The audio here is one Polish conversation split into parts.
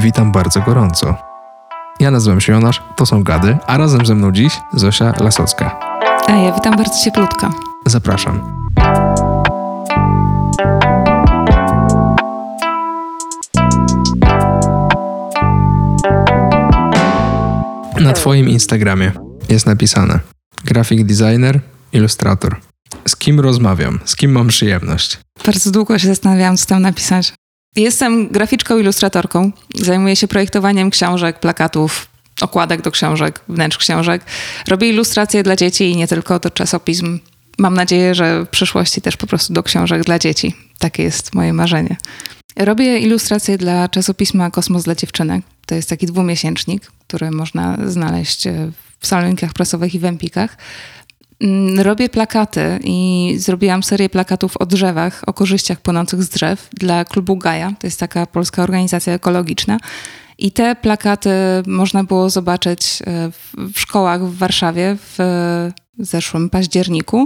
witam bardzo gorąco. Ja nazywam się Jonasz, to są Gady, a razem ze mną dziś Zosia Lasocka. A ja witam bardzo cieplutko. Zapraszam. Na twoim Instagramie jest napisane grafik designer, ilustrator. Z kim rozmawiam? Z kim mam przyjemność? Bardzo długo się zastanawiałam, co tam napisać. Jestem graficzką, ilustratorką. Zajmuję się projektowaniem książek, plakatów, okładek do książek, wnętrz książek. Robię ilustracje dla dzieci i nie tylko do czasopism. Mam nadzieję, że w przyszłości też po prostu do książek dla dzieci. Takie jest moje marzenie. Robię ilustracje dla czasopisma Kosmos dla dziewczynek. To jest taki dwumiesięcznik, który można znaleźć w salonikach prasowych i w Empikach. Mm, robię plakaty i zrobiłam serię plakatów o drzewach, o korzyściach płynących z drzew dla klubu Gaja. To jest taka polska organizacja ekologiczna. I te plakaty można było zobaczyć e, w szkołach w Warszawie w zeszłym październiku.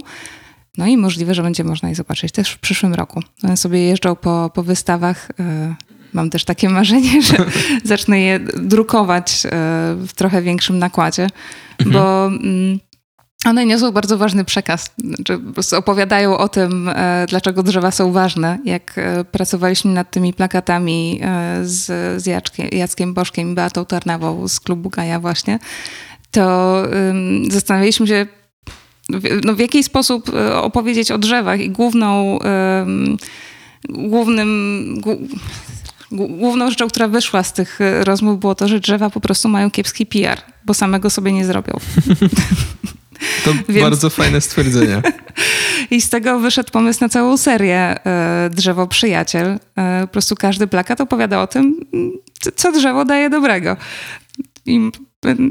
No i możliwe, że będzie można je zobaczyć też w przyszłym roku. One sobie jeżdżą po, po wystawach. E, mam też takie marzenie, że zacznę je drukować e, w trochę większym nakładzie, mhm. bo mm, one niosą bardzo ważny przekaz. Znaczy, opowiadają o tym, e, dlaczego drzewa są ważne. Jak pracowaliśmy nad tymi plakatami z, z Jackiem, Jackiem Bożkiem i Beatą Tarnawą z klubu Gaja właśnie, to zastanawialiśmy się, no w jaki sposób e, opowiedzieć o drzewach i główną, głównym, główną rzeczą, która wyszła z tych e, rozmów było to, że drzewa po prostu mają kiepski PR, bo samego sobie nie zrobią. To Więc... bardzo fajne stwierdzenie. I z tego wyszedł pomysł na całą serię e, Drzewo Przyjaciel. po prostu każdy plakat opowiada o tym, co drzewo daje dobrego. I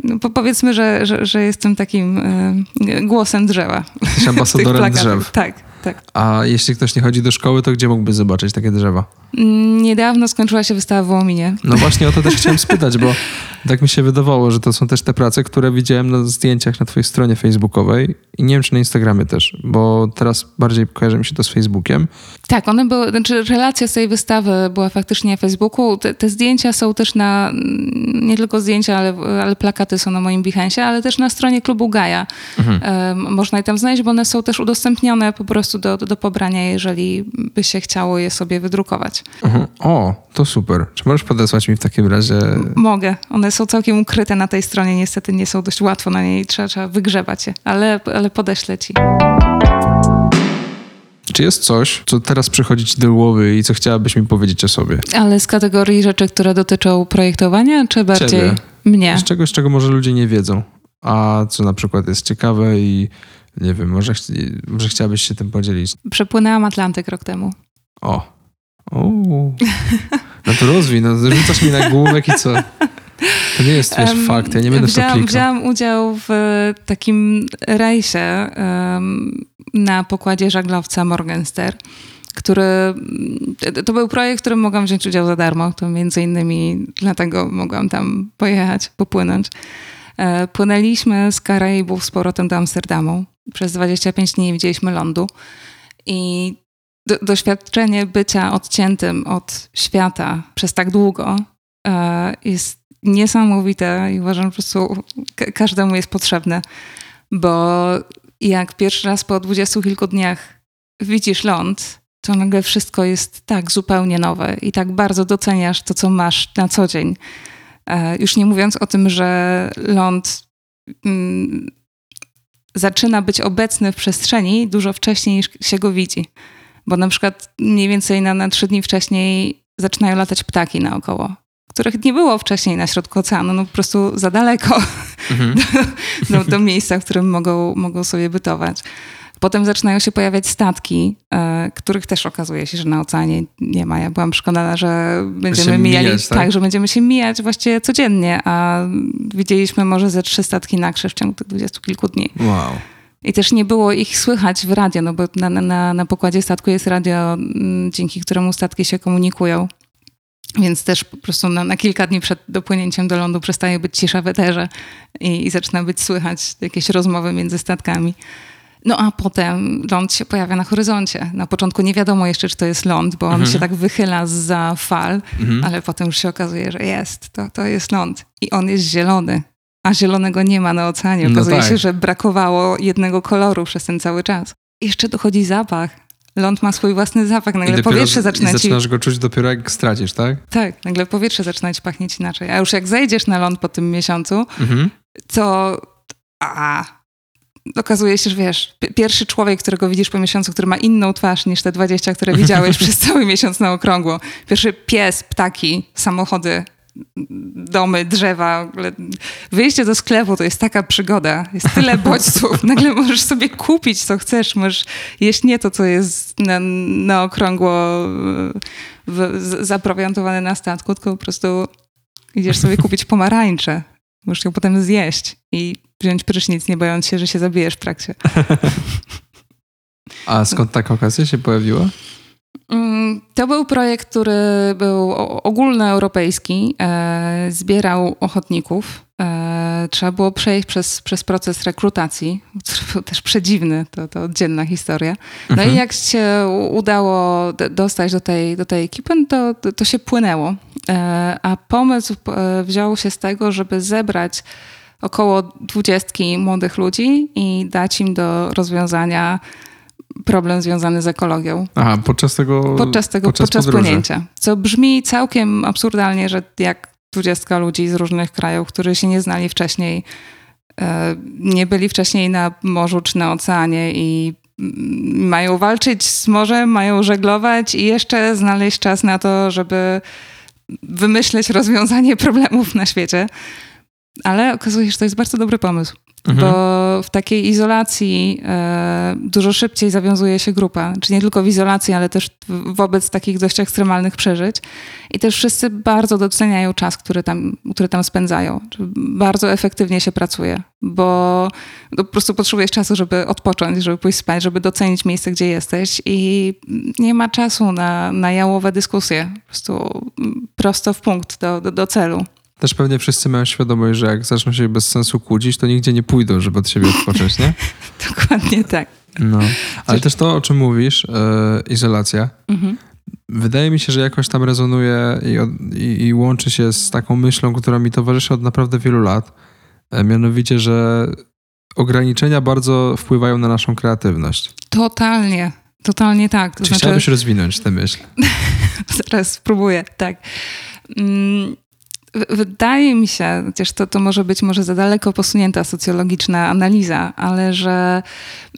no, powiedzmy, że, że, że, jestem takim y, głosem drzewa. Jesteś ambasadorem drzew. Tak, tak. A jeśli ktoś nie chodzi do szkoły, to gdzie mógłby zobaczyć takie drzewa? Niedawno skończyła się wystawa w Łominie. No właśnie o to też chciałem spytać, bo tak mi się wydawało, że to są też te prace, które widziałem na zdjęciach na twojej stronie facebookowej i nie wiem, czy na Instagramie też, bo teraz bardziej kojarzy mi się to z Facebookiem. Tak, one były, znaczy relacja z tej wystawy była faktycznie na Facebooku. Te, te zdjęcia są też na, nie tylko zdjęcia, ale, ale plakaty są na moim Behance, ale też na stronie klubu Gaja. Mhm. można je tam znaleźć, bo one są też udostępnione po prostu do, do, do pobrania, jeżeli by się chciało je sobie wydrukować. Mhm. O, to super. Czy możesz podesłać mi w takim razie? Mogę. One są całkiem ukryte na tej stronie. Niestety nie są dość łatwo na niej. Trzeba, trzeba wygrzebać je, ale, ale podeślę ci. Czy jest coś, co teraz przychodzi ci do głowy i co chciałabyś mi powiedzieć o sobie? Ale z kategorii rzeczy, które dotyczą projektowania, czy bardziej Ciebie. mnie? Z czegoś, czego może ludzie nie wiedzą, a co na przykład jest ciekawe i nie wiem, może, może chciałabyś się tym podzielić? Przepłynęłam Atlantyk rok temu. O, Uuu. No to rozwij, no rzucasz mi na główek i co? To nie jest, wiesz, um, fakt, ja nie będę wziąłam, w Wziąłam udział w takim rejsie um, na pokładzie żaglowca Morgenster, który, to był projekt, w którym mogłam wziąć udział za darmo, to między innymi dlatego mogłam tam pojechać, popłynąć. E, płynęliśmy z Karaibów z powrotem do Amsterdamu. Przez 25 dni nie widzieliśmy lądu i do, doświadczenie bycia odciętym od świata przez tak długo e, jest niesamowite i uważam, że po prostu każdemu jest potrzebne, bo jak pierwszy raz po dwudziestu kilku dniach widzisz ląd, to nagle wszystko jest tak zupełnie nowe i tak bardzo doceniasz to, co masz na co dzień. E, już nie mówiąc o tym, że ląd mm, zaczyna być obecny w przestrzeni dużo wcześniej niż się go widzi bo na przykład mniej więcej na, na trzy dni wcześniej zaczynają latać ptaki naokoło, których nie było wcześniej na środku oceanu, no po prostu za daleko mhm. do, do, do, miejsca, w którym mogą, mogą sobie bytować. Potem zaczynają się pojawiać statki, e, których też okazuje się, że na oceanie nie ma. Ja byłam przekonana, że będziemy mijali, mijać, tak? tak? że będziemy się mijać właściwie codziennie, a widzieliśmy może ze trzy statki na krzyż w ciągu tych dwudziestu kilku dni. Wow. I też nie było ich słychać w radio, no bo na, na, na pokładzie statku jest radio, mm, dzięki któremu statki się komunikują. Więc też po prostu na, na, kilka dni przed dopłynięciem do lądu przestaje być cisza w eterze i, i zaczyna być słychać jakieś rozmowy między statkami. No a potem ląd się pojawia na horyzoncie. Na początku nie wiadomo jeszcze, czy to jest ląd, bo on Mhm. się tak wychyla za fal, Mhm. ale potem już się okazuje, że jest, to, to jest ląd. I on jest zielony, a zielonego nie ma na oceanie. No Okazuje tak. się, że brakowało jednego koloru przez ten cały czas. Jeszcze dochodzi zapach. Ląd ma swój własny zapach, I nagle dopiero powietrze zaczyna i ci... zaczynasz go czuć dopiero jak stracisz, tak? Tak, nagle powietrze zaczyna ci pachnieć inaczej. A już jak zejdziesz na ląd po tym miesiącu, Mhm. to a, okazuje się, że wiesz, pi- pierwszy człowiek, którego widzisz po miesiącu, który ma inną twarz niż te 20, które widziałeś przez cały miesiąc na okrągło. Pierwszy pies, ptaki, samochody, domy, drzewa. Wyjście do sklepu to jest taka przygoda. Jest tyle bodźców. Nagle możesz sobie kupić, co chcesz. Możesz jeść nie to, co jest na, na okrągło w, zaprowiantowane na statku, tylko po prostu idziesz sobie kupić pomarańcze. Możesz ją potem zjeść i wziąć prysznic, nie bojąc się, że się zabijesz w trakcie. A skąd taka okazja się pojawiła? Mm, To był projekt, który był ogólnoeuropejski, e, zbierał ochotników. E, trzeba było przejść przez, przez proces rekrutacji, który był też przedziwny, to, to oddzielna historia. No Mhm. i jak się udało dostać do tej, do tej ekipy, no to, to, się płynęło. E, a pomysł wziął się z tego, żeby zebrać około dwudziestki młodych ludzi i dać im do rozwiązania problem związany z ekologią Aha, podczas tego... podczas tego, podczas, podróży. płynięcia. Co brzmi całkiem absurdalnie, że jak dwudziestka ludzi z różnych krajów, którzy się nie znali wcześniej, e, nie byli wcześniej na morzu czy na oceanie i mm, mają walczyć z morzem, mają żeglować i jeszcze znaleźć czas na to, żeby wymyśleć rozwiązanie problemów na świecie. Ale okazuje się, że to jest bardzo dobry pomysł. Mhm. Bo w takiej izolacji e, dużo szybciej zawiązuje się grupa. Czy nie tylko w izolacji, ale też wobec takich dość ekstremalnych przeżyć. I też wszyscy bardzo doceniają czas, który tam, który tam spędzają. Bardzo efektywnie się pracuje, bo po prostu potrzebujesz czasu, żeby odpocząć, żeby pójść spać, żeby docenić miejsce, gdzie jesteś i nie ma czasu na, na jałowe dyskusje. Po prostu prosto w punkt, do, do, do celu. Też pewnie wszyscy mają świadomość, że jak zaczną się bez sensu kłócić, to nigdzie nie pójdą, żeby od siebie odpocząć, nie? Dokładnie tak. No. Ale też to, o czym mówisz, e, izolacja, Mhm. wydaje mi się, że jakoś tam rezonuje i, od, i, i łączy się z taką myślą, która mi towarzyszy od naprawdę wielu lat. E, mianowicie, że ograniczenia bardzo wpływają na naszą kreatywność. Totalnie. Totalnie tak. To Czy znaczy, chciałabyś rozwinąć tę myśl? zaraz spróbuję, tak. Mm, Wydaje mi się, chociaż to, to może być może za daleko posunięta socjologiczna analiza, ale że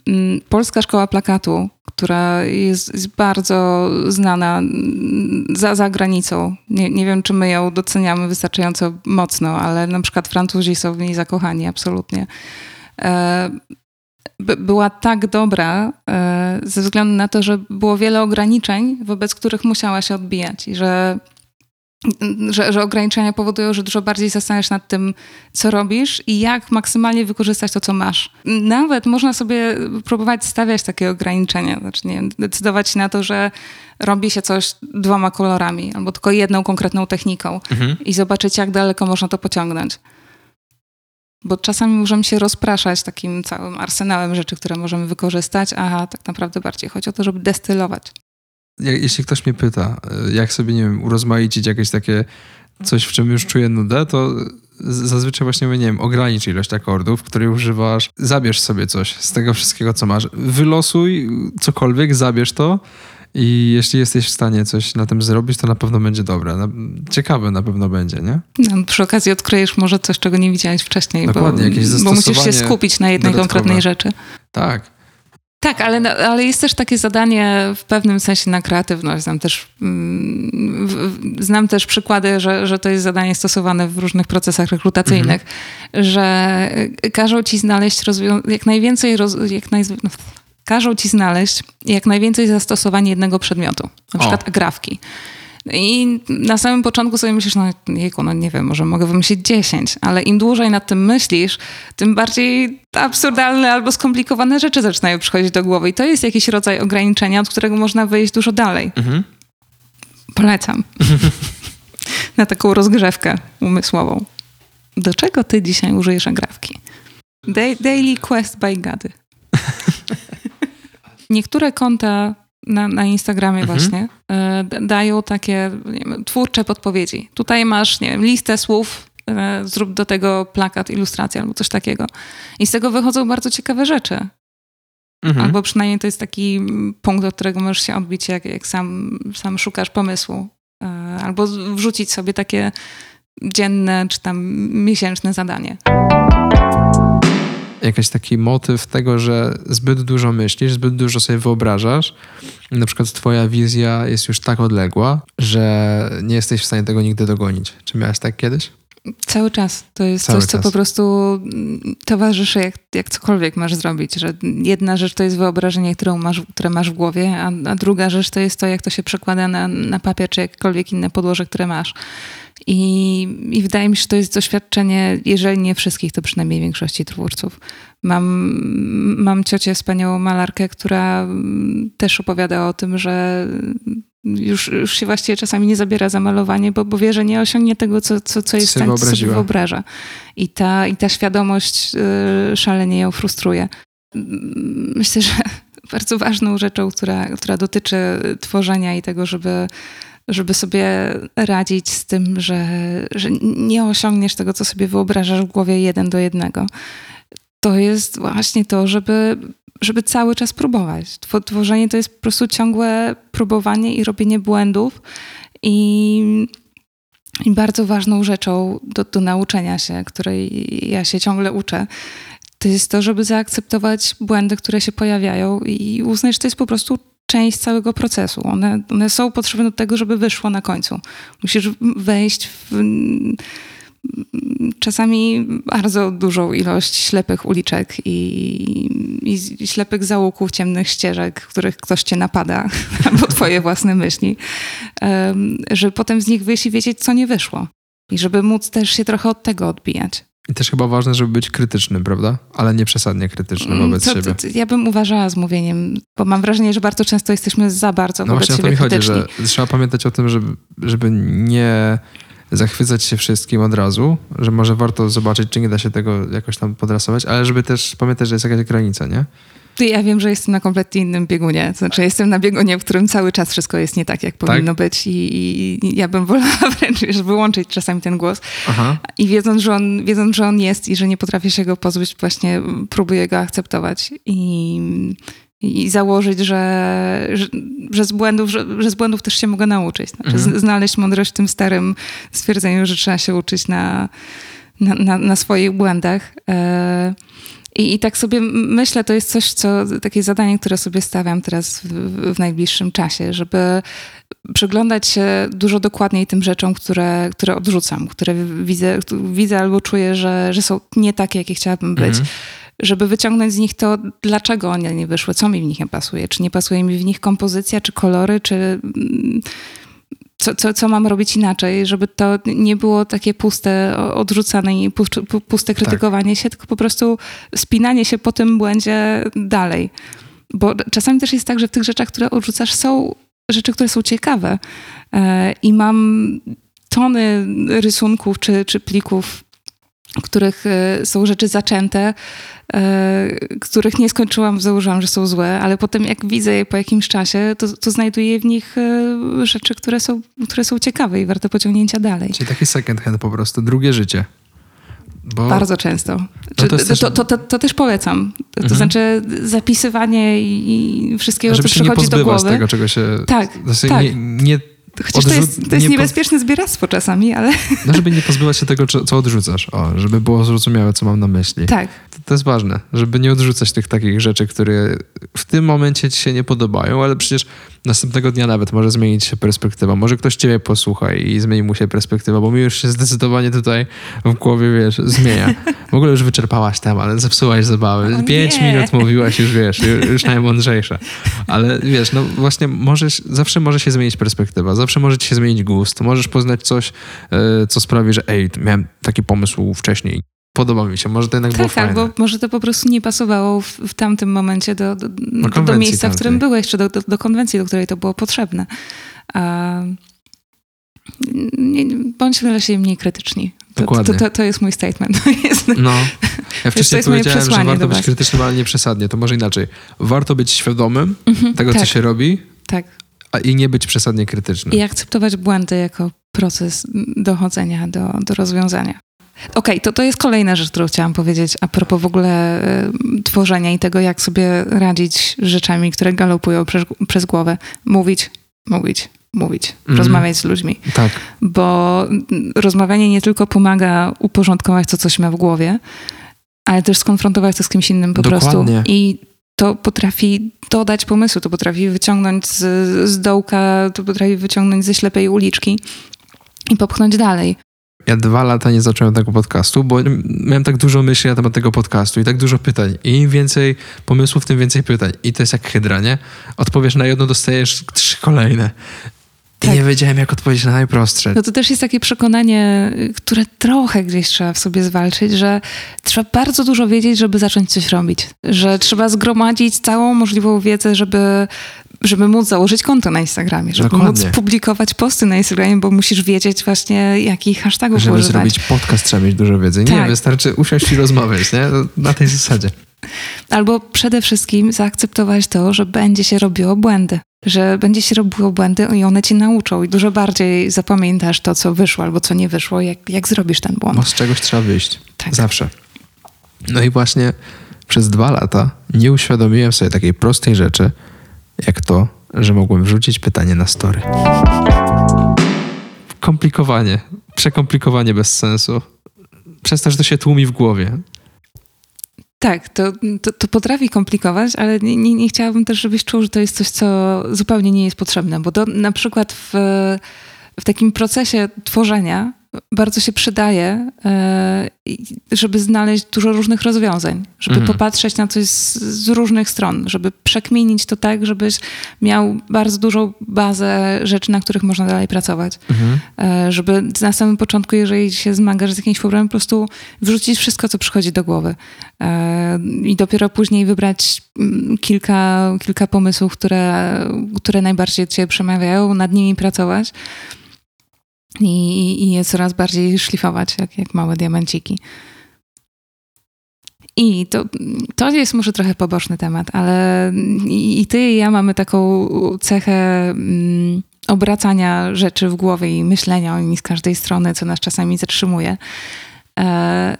mm, polska szkoła plakatu, która jest, jest bardzo znana mm, za, za granicą, nie, nie wiem, czy my ją doceniamy wystarczająco mocno, ale na przykład Francuzi są w niej zakochani absolutnie. E, by- była tak dobra e, ze względu na to, że było wiele ograniczeń, wobec których musiała się odbijać i że, że, że ograniczenia powodują, że dużo bardziej zastanawiasz nad tym, co robisz i jak maksymalnie wykorzystać to, co masz. Nawet można sobie próbować stawiać takie ograniczenia, znaczy nie wiem, decydować się na to, że robi się coś dwoma kolorami albo tylko jedną konkretną techniką Mhm. i zobaczyć, jak daleko można to pociągnąć. Bo czasami możemy się rozpraszać takim całym arsenałem rzeczy, które możemy wykorzystać, a tak naprawdę bardziej chodzi o to, żeby destylować. Jeśli ktoś mnie pyta, e, jak sobie, nie wiem, urozmaicić jakieś takie coś, w czym już czuję nudę, to zazwyczaj właśnie mówię, nie wiem, ogranicz ilość akordów, której używasz, zabierz sobie coś z tego wszystkiego, co masz. Wylosuj cokolwiek, zabierz to i jeśli jesteś w stanie coś na tym zrobić, to na pewno będzie dobre. Na, ciekawe na pewno będzie, nie? No, przy okazji odkryjesz może coś, czego nie widziałeś wcześniej, bo, Dokładnie, jakieś bo musisz się zastosowanie skupić na jednej dodatkowe. konkretnej rzeczy. Tak. Tak, ale, ale jest też takie zadanie w pewnym sensie na kreatywność. Znam też, mm, w- znam też przykłady, że, że to jest zadanie stosowane w różnych procesach rekrutacyjnych, że każą ci znaleźć jak najwięcej, roz- jak naj- no, każą ci znaleźć jak najwięcej zastosowań jednego przedmiotu, na O. przykład grafki. I na samym początku sobie myślisz, no jejku, no nie wiem, może mogę wymyślić 10, ale im dłużej nad tym myślisz, tym bardziej absurdalne albo skomplikowane rzeczy zaczynają przychodzić do głowy. I to jest jakiś rodzaj ograniczenia, od którego można wyjść dużo dalej. Mhm. Polecam. na taką rozgrzewkę umysłową. Do czego ty dzisiaj użyjesz agrafki? Da- Daily Quest by Gady. Niektóre konta na, na Instagramie Mhm. właśnie e, dają takie wiem, twórcze podpowiedzi. Tutaj masz, nie wiem, listę słów, e, zrób do tego plakat, ilustrację albo coś takiego. I z tego wychodzą bardzo ciekawe rzeczy. Mhm. Albo przynajmniej to jest taki punkt, od którego możesz się odbić, jak, jak sam, sam szukasz pomysłu. E, Albo wrzucić sobie takie dzienne czy tam miesięczne zadanie. Jakiś taki motyw tego, że zbyt dużo myślisz, zbyt dużo sobie wyobrażasz. Na przykład twoja wizja jest już tak odległa, że nie jesteś w stanie tego nigdy dogonić. Czy miałeś tak kiedyś? Cały czas. To jest Cały coś, co czas. po prostu towarzyszy, jak, jak cokolwiek masz zrobić. Że jedna rzecz to jest wyobrażenie, którą masz, które masz w głowie, a, a druga rzecz to jest to, jak to się przekłada na, na papier, czy jakiekolwiek inne podłoże, które masz. I, I wydaje mi się, że to jest doświadczenie, jeżeli nie wszystkich, to przynajmniej większości twórców. Mam, mam ciocię, wspaniałą malarkę, która też opowiada o tym, że już, już się właściwie czasami nie zabiera za malowanie, bo, bo wie, że nie osiągnie tego, co, co, co jest w stanie, co sobie wyobraża. I ta, i ta świadomość y, szalenie ją frustruje. Myślę, że bardzo ważną rzeczą, która, która dotyczy tworzenia i tego, żeby, żeby sobie radzić z tym, że, że nie osiągniesz tego, co sobie wyobrażasz w głowie jeden do jednego. To jest właśnie to, żeby, żeby cały czas próbować. Two- Tworzenie to jest po prostu ciągłe próbowanie i robienie błędów. I, i bardzo ważną rzeczą do, do nauczenia się, której ja się ciągle uczę, to jest to, żeby zaakceptować błędy, które się pojawiają i uznać, że to jest po prostu część całego procesu. One, one są potrzebne do tego, żeby wyszło na końcu. Musisz wejść w mm, czasami bardzo dużą ilość ślepych uliczek i, i, ślepych załuków, ciemnych ścieżek, których ktoś cię napada, albo twoje własne myśli, em, żeby potem z nich wyjść i wiedzieć, co nie wyszło. I żeby móc też się trochę od tego odbijać. I też chyba ważne, żeby być krytycznym, prawda? Ale nie przesadnie krytycznym wobec Mm, To- siebie. to- ja bym uważała z mówieniem, bo mam wrażenie, że bardzo często jesteśmy za bardzo No wobec właśnie o to siebie mi chodzi, że trzeba pamiętać o tym, żeby, żeby nie zachwycać się wszystkim od razu, że może warto zobaczyć, czy nie da się tego jakoś tam podrasować, ale żeby też pamiętać, że jest jakaś granica, nie? Ja wiem, że jestem na kompletnie innym biegunie. To znaczy, jestem na biegunie, w którym cały czas wszystko jest nie tak, jak powinno być, i, i, ja bym wolała wręcz wiesz, wyłączyć czasami ten głos. Aha. I wiedząc że, on, wiedząc, że on jest i że nie potrafię się go pozbyć, właśnie próbuję go akceptować i, i założyć, że, że, że, z błędów, że, że z błędów też się mogę nauczyć. Znaczy, Mhm. Znaleźć mądrość w tym starym stwierdzeniu, że trzeba się uczyć na, na, na, na swoich błędach. I, I tak sobie myślę, to jest coś, co takie zadanie, które sobie stawiam teraz w, w najbliższym czasie, żeby przyglądać się dużo dokładniej tym rzeczom, które, które odrzucam, które widzę, widzę albo czuję, że, że są nie takie, jakie chciałabym być. Mhm. Żeby wyciągnąć z nich to, dlaczego one nie wyszły, co mi w nich nie pasuje. Czy nie pasuje mi w nich kompozycja, czy kolory, czy mm, co, co, co mam robić inaczej, żeby to nie było takie puste odrzucane i puste krytykowanie się, tylko po prostu spinanie się po tym błędzie dalej. Bo czasami też jest tak, że w tych rzeczach, które odrzucasz, są rzeczy, które są ciekawe. E, I mam tony rysunków czy, czy plików, których e, są rzeczy zaczęte, e, których nie skończyłam, założyłam, że są złe, ale potem jak widzę je po jakimś czasie, to, to znajduję w nich e, rzeczy, które są, które są ciekawe i warte pociągnięcia dalej. Czyli taki second hand po prostu, drugie życie. Bo Bardzo często. No to też- to, to, to, też polecam. To Mhm. znaczy zapisywanie i, i wszystkiego, żeby co się nie przychodzi do głowy. tego, czego się... Tak, tak. nie, nie, Chociaż to jest, to jest nie po- niebezpieczne zbieractwo czasami, ale no żeby nie pozbywać się tego, co co odrzucasz. O, żeby było zrozumiałe, co mam na myśli. tak. To, jest ważne, żeby nie odrzucać tych takich rzeczy, które w tym momencie ci się nie podobają, ale przecież następnego dnia nawet może zmienić się perspektywa. Może ktoś ciebie posłucha i zmieni mu się perspektywa, bo mi już się zdecydowanie tutaj w głowie, wiesz, zmienia. W ogóle już wyczerpałaś temat, zepsułaś zabawę. O Pięć minut mówiłaś już, wiesz, ju- już najmądrzejsza. Ale wiesz, no właśnie możesz, zawsze może się zmienić perspektywa, zawsze może ci się zmienić gust, możesz poznać coś, e, co sprawi, że ej, miałem taki pomysł wcześniej, podoba mi się, może to jednak było Tak, fajne. albo może to po prostu nie pasowało w, w tamtym momencie do, do, do, do miejsca, w którym tamtej. byłeś, czy do, do, do konwencji, do której to było potrzebne. A, nie, bądźmy dla siebie mniej krytyczni. To, Dokładnie. to, to, to jest mój statement. Jest, No. Ja wcześniej powiedziałem, że warto być krytycznym, ale nie przesadnie. To może inaczej. Warto być świadomym tego, co tak. się robi, tak. a i nie być przesadnie krytycznym. I akceptować błędy jako proces dochodzenia do, do rozwiązania. Okej, to, to jest kolejna rzecz, którą chciałam powiedzieć a propos w ogóle e, tworzenia i tego, jak sobie radzić z rzeczami, które galopują przez, przez głowę. Mówić, mówić, mówić, Mhm. rozmawiać z ludźmi. Tak. Bo mm, rozmawianie nie tylko pomaga uporządkować to, co się ma w głowie, ale też skonfrontować to z kimś innym po Dokładnie. prostu. I to potrafi dodać pomysłu, to potrafi wyciągnąć z, z dołka, to potrafi wyciągnąć ze ślepej uliczki i popchnąć dalej. Ja dwa lata nie zacząłem tego podcastu, bo miałem tak dużo myśli na temat tego podcastu i tak dużo pytań. I im więcej pomysłów, tym więcej pytań. I to jest jak hydra, nie? Odpowiesz na jedno, dostajesz trzy kolejne. I Tak. nie wiedziałem, jak odpowiedzieć na najprostsze. No to też jest takie przekonanie, które trochę gdzieś trzeba w sobie zwalczyć, że trzeba bardzo dużo wiedzieć, żeby zacząć coś robić. Że trzeba zgromadzić całą możliwą wiedzę, żeby, żeby móc założyć konto na Instagramie, żeby Dokładnie. móc publikować posty na Instagramie, bo musisz wiedzieć właśnie, jakich hashtagów Żeby używać. zrobić podcast, trzeba mieć dużo wiedzy. Nie, Tak. wystarczy usiąść i rozmawiać, nie? Na tej zasadzie. Albo przede wszystkim zaakceptować to, że będzie się robiło błędy. Że będzie się robiło błędy i one cię nauczą i dużo bardziej zapamiętasz to, co wyszło albo co nie wyszło, jak, jak zrobisz ten błąd. Bo z czegoś trzeba wyjść. Tak. Zawsze. No i właśnie przez dwa lata nie uświadomiłem sobie takiej prostej rzeczy, jak to, że mogłem wrzucić pytanie na story. Komplikowanie, przekomplikowanie bez sensu. Przez to, że to się tłumi w głowie. Tak, to, to, to potrafi komplikować, ale nie, nie, nie chciałabym też, żebyś czuł, że to jest coś, co zupełnie nie jest potrzebne, bo to na przykład w, w takim procesie tworzenia bardzo się przydaje, e, żeby znaleźć dużo różnych rozwiązań, żeby Mhm. popatrzeć na coś z, z różnych stron, żeby przekminić to tak, żebyś miał bardzo dużą bazę rzeczy, na których można dalej pracować. E, żeby na samym początku, jeżeli się zmagasz z jakimś problemem, po prostu wrzucić wszystko, co przychodzi do głowy. E, I dopiero później wybrać mm, kilka, kilka pomysłów, które, które najbardziej cię przemawiają, nad nimi pracować i, i je coraz bardziej szlifować, jak, jak małe diamenciki. I to, to jest może trochę poboczny temat, ale i, ty i ja mamy taką cechę mm, obracania rzeczy w głowie i myślenia o nimi z każdej strony, co nas czasami zatrzymuje. E,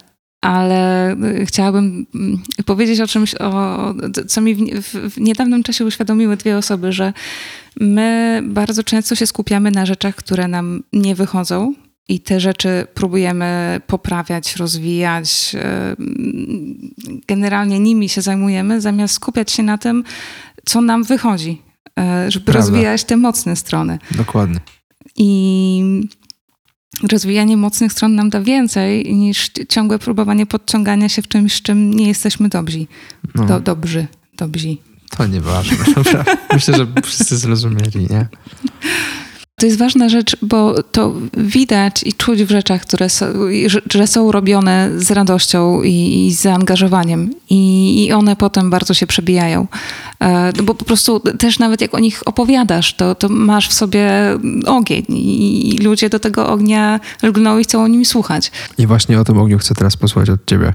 ale y, chciałabym mm, powiedzieć o czymś, o, co mi w, w, niedawnym czasie uświadomiły dwie osoby, że my bardzo często się skupiamy na rzeczach, które nam nie wychodzą. I te rzeczy próbujemy poprawiać, rozwijać. e, Generalnie nimi się zajmujemy, zamiast skupiać się na tym, co nam wychodzi, e, żeby Prawda. rozwijać te mocne strony. Dokładnie. I rozwijanie mocnych stron nam da więcej niż ciągłe próbowanie podciągania się w czymś, czym nie jesteśmy dobrzy. No, Do, dobrzy, dobrzy. to nieważne. Myślę, że wszyscy zrozumieli, nie? To jest ważna rzecz, bo to widać i czuć w rzeczach, które są, że, są robione z radością i, i z zaangażowaniem. I, I one potem bardzo się przebijają. E, no bo po prostu też nawet jak o nich opowiadasz, to, to masz w sobie ogień i ludzie do tego ognia lgną i chcą o nim słuchać. I właśnie o tym ogniu chcę teraz posłuchać od ciebie.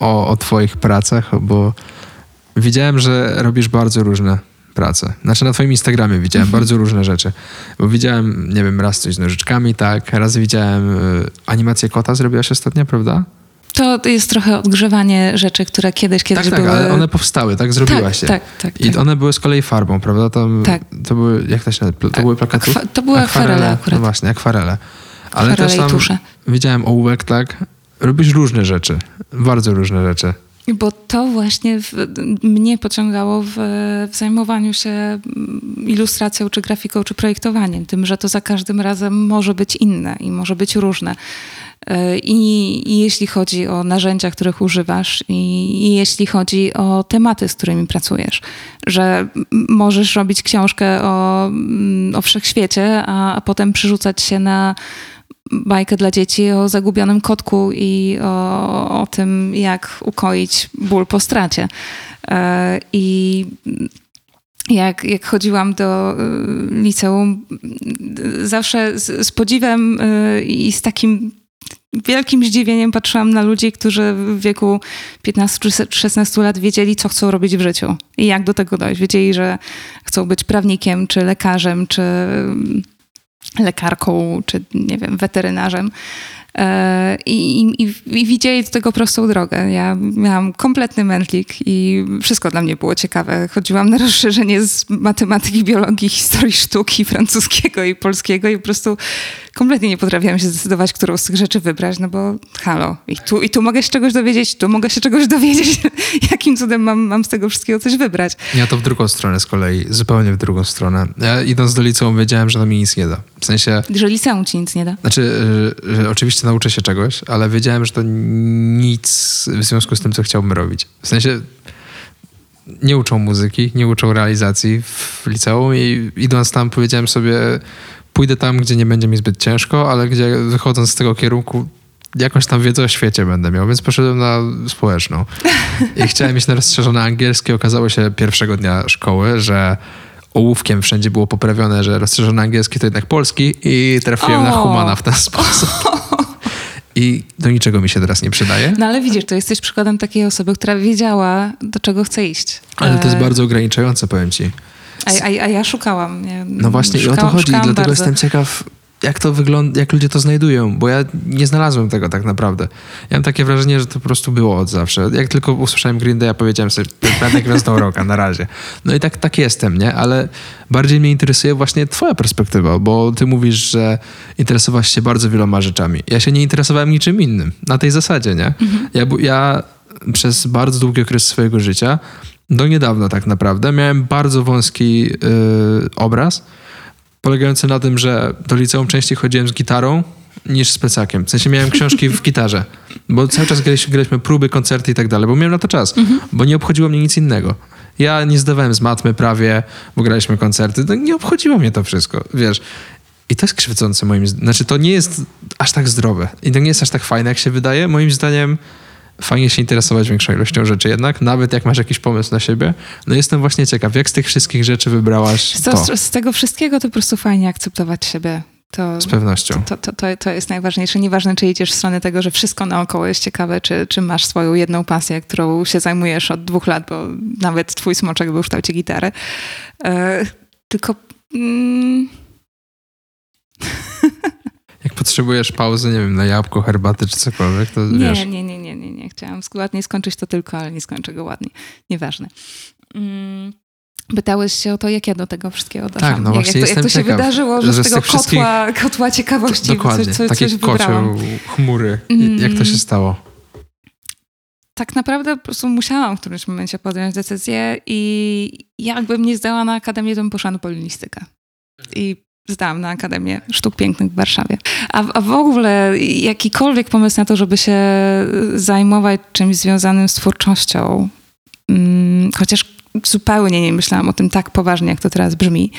O, o twoich pracach, bo widziałem, że robisz bardzo różne prace. Znaczy na twoim Instagramie widziałem bardzo różne rzeczy. Bo widziałem, nie wiem, raz coś z nożyczkami, tak, raz widziałem y, animację kota zrobiłaś ostatnio, prawda? To jest trochę odgrzewanie rzeczy, które kiedyś, kiedyś tak, tak, były... ale one powstały, tak, tak, zrobiłaś je. tak, tak, I tak. one były z kolei farbą, prawda? Tam, Tak. To były, jak to się nazywa? To były plakaty? Akwa- to były akwarele akurat. No właśnie, akwarele. Ale Akwarele też tam widziałem ołówek, tak? Robisz różne rzeczy, bardzo różne rzeczy. Bo to właśnie w, mnie pociągało w, w zajmowaniu się mm, ilustracją, czy grafiką, czy projektowaniem. Tym, że to za każdym razem może być inne i może być różne. E, I, i jeśli chodzi o narzędzia, których używasz, i, i jeśli chodzi o tematy, z którymi pracujesz, że możesz robić książkę o, mm, o wszechświecie, a, a potem przerzucać się na bajkę dla dzieci o zagubionym kotku i o, o tym, jak ukoić ból po stracie. E, I jak, jak chodziłam do y, liceum, y, zawsze z, z podziwem i z takim wielkim zdziwieniem patrzyłam na ludzi, którzy w wieku 15 czy 16 lat wiedzieli, co chcą robić w życiu i jak do tego dojść. Wiedzieli, że chcą być prawnikiem, czy lekarzem, czy lekarką, czy nie wiem, weterynarzem. E, I, i, I, widzieli do tego prostą drogę. Ja miałam kompletny mętlik i wszystko dla mnie było ciekawe. Chodziłam na rozszerzenie z matematyki, biologii, historii sztuki, francuskiego i polskiego i po prostu kompletnie nie potrafiłam się zdecydować, którą z tych rzeczy wybrać, no bo halo, i tu, i tu mogę się czegoś dowiedzieć, tu mogę się czegoś dowiedzieć. Jakim cudem mam, mam z tego wszystkiego coś wybrać? Ja to w drugą stronę z kolei, zupełnie w drugą stronę. Ja idąc do liceum wiedziałem, że to mi nic nie da. W sensie... Że liceum ci nic nie da? Znaczy, że, że oczywiście nauczę się czegoś, ale wiedziałem, że to nic w związku z tym, co chciałbym robić. W sensie nie uczą muzyki, nie uczą realizacji w liceum i idąc tam powiedziałem sobie, pójdę tam, gdzie nie będzie mi zbyt ciężko, ale gdzie wychodząc z tego kierunku jakąś tam wiedzę o świecie będę miał, więc poszedłem na społeczną. I chciałem iść na rozszerzone angielskie. Okazało się pierwszego dnia szkoły, że ołówkiem wszędzie było poprawione, że rozszerzone angielski to jednak polski i trafiłem o. na humana w ten sposób. I do niczego mi się teraz nie przydaje. No ale widzisz, to jesteś przykładem takiej osoby, która wiedziała, do czego chce iść. Ale to jest e, bardzo ograniczające, powiem ci. A, a, a ja szukałam. Ja no właśnie, szukałam, i o to chodzi. Dlatego bardzo. jestem ciekaw, jak to wygląda, jak ludzie to znajdują, bo ja nie znalazłem tego tak naprawdę. Ja mam takie wrażenie, że to po prostu było od zawsze. Jak tylko usłyszałem Green Day, ja powiedziałem sobie, będę gwiazdą roka, na razie. No i tak, tak jestem, nie? Ale bardziej mnie interesuje właśnie twoja perspektywa, bo ty mówisz, że interesowałaś się bardzo wieloma rzeczami. Ja się nie interesowałem niczym innym, na tej zasadzie, nie? Mhm. Ja, ja przez bardzo długi okres swojego życia, do niedawna tak naprawdę, miałem bardzo wąski yy, obraz, polegający na tym, że do liceum częściej chodziłem z gitarą niż z plecakiem. W sensie miałem książki w gitarze, bo cały czas graliśmy, graliśmy próby, koncerty i tak dalej, bo miałem na to czas, mhm. bo nie obchodziło mnie nic innego. Ja nie zdawałem z matmy prawie, bo graliśmy koncerty, no nie obchodziło mnie to wszystko, wiesz. I to jest krzywdzące moim zdaniem. Znaczy, to nie jest aż tak zdrowe i to nie jest aż tak fajne, jak się wydaje. Moim zdaniem fajnie się interesować większą ilością rzeczy jednak, nawet jak masz jakiś pomysł na siebie. No jestem właśnie ciekaw, jak z tych wszystkich rzeczy wybrałaś to? Z tego wszystkiego to po prostu fajnie akceptować siebie. To, z pewnością. To, to, to, to jest najważniejsze. Nieważne, czy idziesz w stronę tego, że wszystko naokoło jest ciekawe, czy, czy masz swoją jedną pasję, którą się zajmujesz od dwóch lat, bo nawet twój smoczek był w kształcie gitary. E, tylko... Mm... Jak potrzebujesz pauzy, nie wiem, na jabłko, herbaty czy cokolwiek, to nie, wiesz. Nie, nie, nie, nie, nie. Chciałam ładnie skończyć to tylko, ale nie skończę go ładnie. Nieważne. Mm. Pytałeś się o to, jak ja do tego wszystkiego doszłam. Tak, no jak, właśnie jak, to, jak to się ciekaw, wydarzyło, że, że z tego kotła, kotła ciekawości dokładnie, coś, coś, wybrałam. chmury. Mm. Jak to się stało? Tak naprawdę po prostu musiałam w którymś momencie podjąć decyzję i jakbym nie zdała na akademię, to bym poszła na polinistykę. I zdałam na Akademię Sztuk Pięknych w Warszawie. A, a, w ogóle jakikolwiek pomysł na to, żeby się zajmować czymś związanym z twórczością, hmm, chociaż zupełnie nie myślałam o tym tak poważnie, jak to teraz brzmi.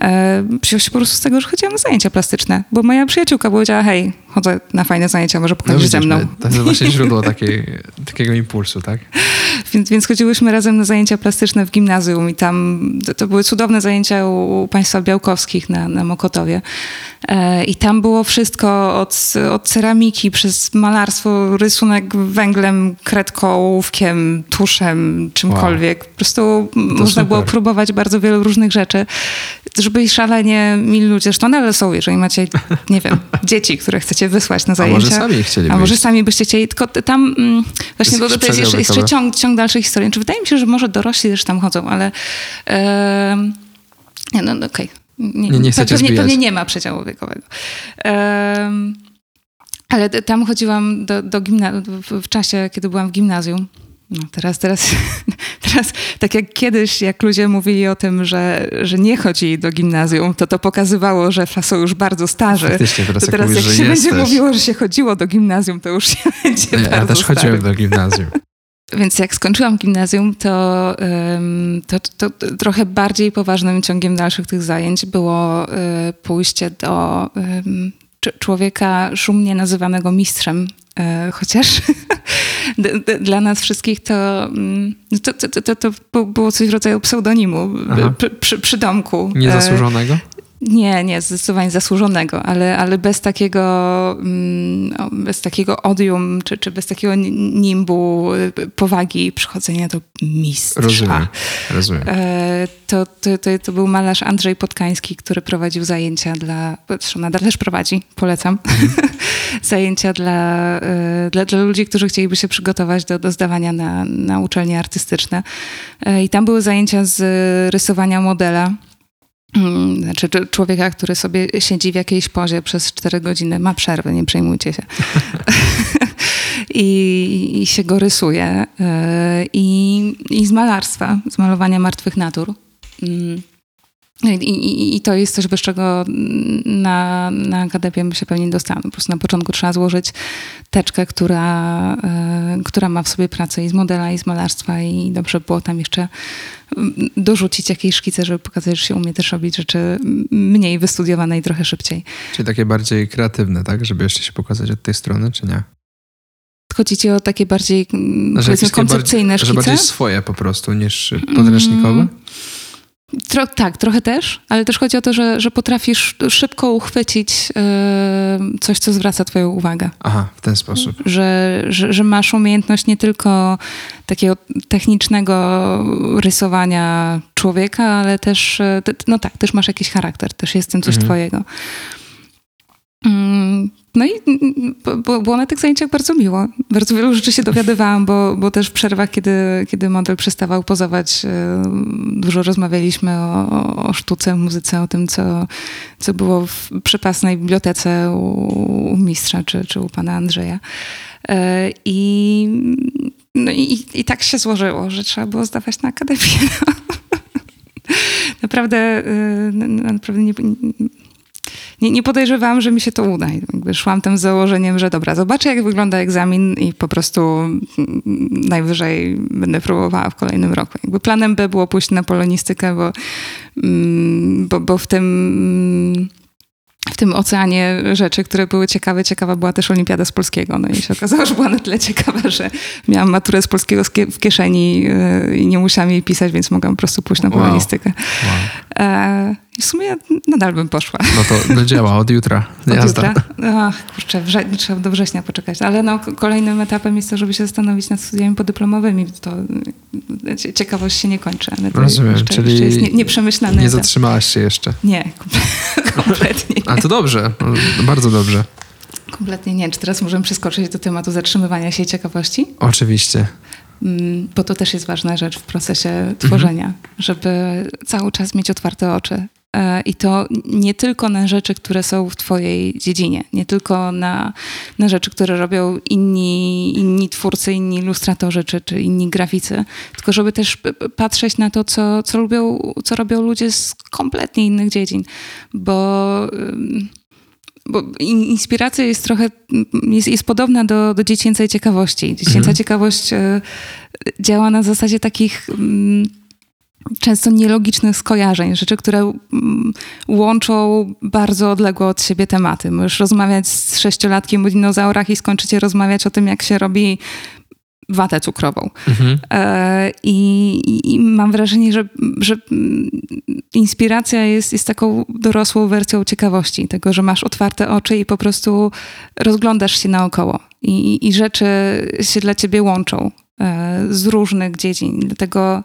E, się po prostu z tego, że chodziłam na zajęcia plastyczne, bo moja przyjaciółka powiedziała, hej, chodzę na fajne zajęcia, może pochodzisz no, ze mną. To jest właśnie źródło takiej, takiego impulsu, tak? Więc, więc chodziłyśmy razem na zajęcia plastyczne w gimnazjum i tam to, to były cudowne zajęcia u, u państwa Białkowskich na, na Mokotowie. E, I tam było wszystko od, od ceramiki przez malarstwo, rysunek węglem, kredką, ołówkiem, tuszem, czymkolwiek. Wow. Po prostu to można super. było próbować bardzo wielu różnych rzeczy, żeby szalenie mili ludzie, zresztą ale są, jeżeli macie, nie wiem, dzieci, które chcecie wysłać na zajęcia. A może sami A może sami byście chcieli, tylko tam mm, właśnie, bo to jest jeszcze, jeszcze ciąg, ciąg dalszej historii. Czy wydaje mi się, że może dorośli też tam chodzą, ale yy, no, no okej. Okay. Nie, nie, nie pewnie, pewnie nie ma przedziału wiekowego. Um, ale tam chodziłam do, do gimnazjum, w czasie, kiedy byłam w gimnazjum. No teraz, teraz, teraz, tak jak kiedyś, jak ludzie mówili o tym, że, że nie chodzi do gimnazjum, to to pokazywało, że są już bardzo starzy. teraz to teraz jak, jak się będzie mówiło, że się chodziło do gimnazjum, to już się będzie ja, bardzo Ja też stary. chodziłem do gimnazjum. Więc jak skończyłam gimnazjum, to, to, to, to, trochę bardziej poważnym ciągiem dalszych tych zajęć było e, pójście do człowieka szumnie nazywanego mistrzem, chociaż dla nas wszystkich to, mm, to, to, to, to, było coś w rodzaju pseudonimu przy, przy, przy domku. Niezasłużonego? Nie, nie, zdecydowanie zasłużonego, ale, ale bez takiego mm, bez takiego odium, czy, czy bez takiego nimbu y, powagi przychodzenia do mistrza. Rozumiem, rozumiem. E, to, to, to, to był malarz Andrzej Potkański, który prowadził zajęcia dla, zresztą nadal też prowadzi, polecam, zajęcia dla, e, dla, dla ludzi, którzy chcieliby się przygotować do, do zdawania na, na uczelnie artystyczne. E, I tam były zajęcia z rysowania modela. Mm, Znaczy czy- człowieka, który sobie siedzi w jakiejś pozie przez 4 godziny, ma przerwę, nie przejmujcie się. I, I się go rysuje. E, I, I z malarstwa, z malowania martwych natur. Mm. I, i, I to jest coś, bez czego na, na akademię bym się pewnie dostała. Po prostu na początku trzeba złożyć teczkę, która, e, która ma w sobie pracę i z modela, i z malarstwa i dobrze było tam jeszcze mm, dorzucić jakieś szkice, żeby pokazać, że się umie też robić rzeczy mniej wystudiowane i trochę szybciej. Czyli takie bardziej kreatywne, tak? Żeby jeszcze się pokazać od tej strony, czy nie? Chodzi ci o takie bardziej mm, Że powiedzmy koncepcyjne bardziej, Że szkice? bardziej swoje po prostu niż podręcznikowe? Mm, Tro, tak, trochę też, ale też chodzi o to, że, że potrafisz szybko uchwycić e, coś, co zwraca twoją uwagę. Aha, w ten sposób. Że, że, że masz umiejętność nie tylko takiego technicznego rysowania człowieka, ale też, e, no tak, też masz jakiś charakter, też jest w tym coś Mhm. twojego. No i było na tych zajęciach bardzo miło. Bardzo wielu rzeczy się dowiadywałam, bo, bo też w przerwach, kiedy, kiedy model przestawał pozować, e, dużo rozmawialiśmy o, o- sztuce, muzyce, o tym, co, co było w przepasnej bibliotece u, u mistrza czy, czy u pana Andrzeja. E, I, no i, i tak się złożyło, że trzeba było zdawać na akademię. naprawdę, e, naprawdę nie, nie, nie podejrzewałam, że mi się to uda. Jakby szłam tam z założeniem, że dobra, zobaczę jak wygląda egzamin i po prostu mm, najwyżej będę próbowała w kolejnym roku. Jakby planem B było pójść na polonistykę, bo, mm, bo, bo w tym... W tym oceanie rzeczy, które były ciekawe, ciekawa była też Olimpiada z polskiego. No i się okazało, że była na tyle ciekawa, że miałam maturę z polskiego w kieszeni yy, i nie musiałam jej pisać, więc mogłam po prostu pójść na polonistykę. Wow. E, I w sumie nadal bym poszła. No to no działa od jutra. Od Jazda. jutra? Ach, kurczę, wrze- trzeba do września poczekać. Ale no, kolejnym etapem jest to, żeby się zastanowić nad studiami podyplomowymi. To cie- ciekawość się nie kończy, ale to Rozumiem, jeszcze, czyli jeszcze jest nie, nieprzemyślany Nie etap. zatrzymałaś się jeszcze. Nie, komple- kompletnie A nie. to dobrze, bardzo dobrze. Kompletnie nie. Czy teraz możemy przeskoczyć do tematu zatrzymywania się i ciekawości? Oczywiście. Mm, Bo to też jest ważna rzecz w procesie Mhm. tworzenia, żeby cały czas mieć otwarte oczy. E, I to nie tylko na rzeczy, które są w Twojej dziedzinie, nie tylko na, na rzeczy, które robią inni, inni twórcy, inni ilustratorzy czy, czy inni graficy, tylko żeby też patrzeć na to, co, co, lubią, co robią ludzie z kompletnie innych dziedzin, bo. bo in- inspiracja jest trochę, jest, jest podobna do, do dziecięcej ciekawości. Dziecięca Mhm. ciekawość e, działa na zasadzie takich mm, często nielogicznych skojarzeń, rzeczy, które mm, łączą bardzo odległe od siebie tematy. Możesz rozmawiać z sześciolatkiem o dinozaurach i skończycie rozmawiać o tym, jak się robi watę cukrową. Mhm. E, I, i- mam wrażenie, że, że mm, inspiracja jest, jest taką dorosłą wersją ciekawości, tego, że masz otwarte oczy i po prostu rozglądasz się naokoło i, i rzeczy się dla ciebie łączą e, z różnych dziedzin. Dlatego,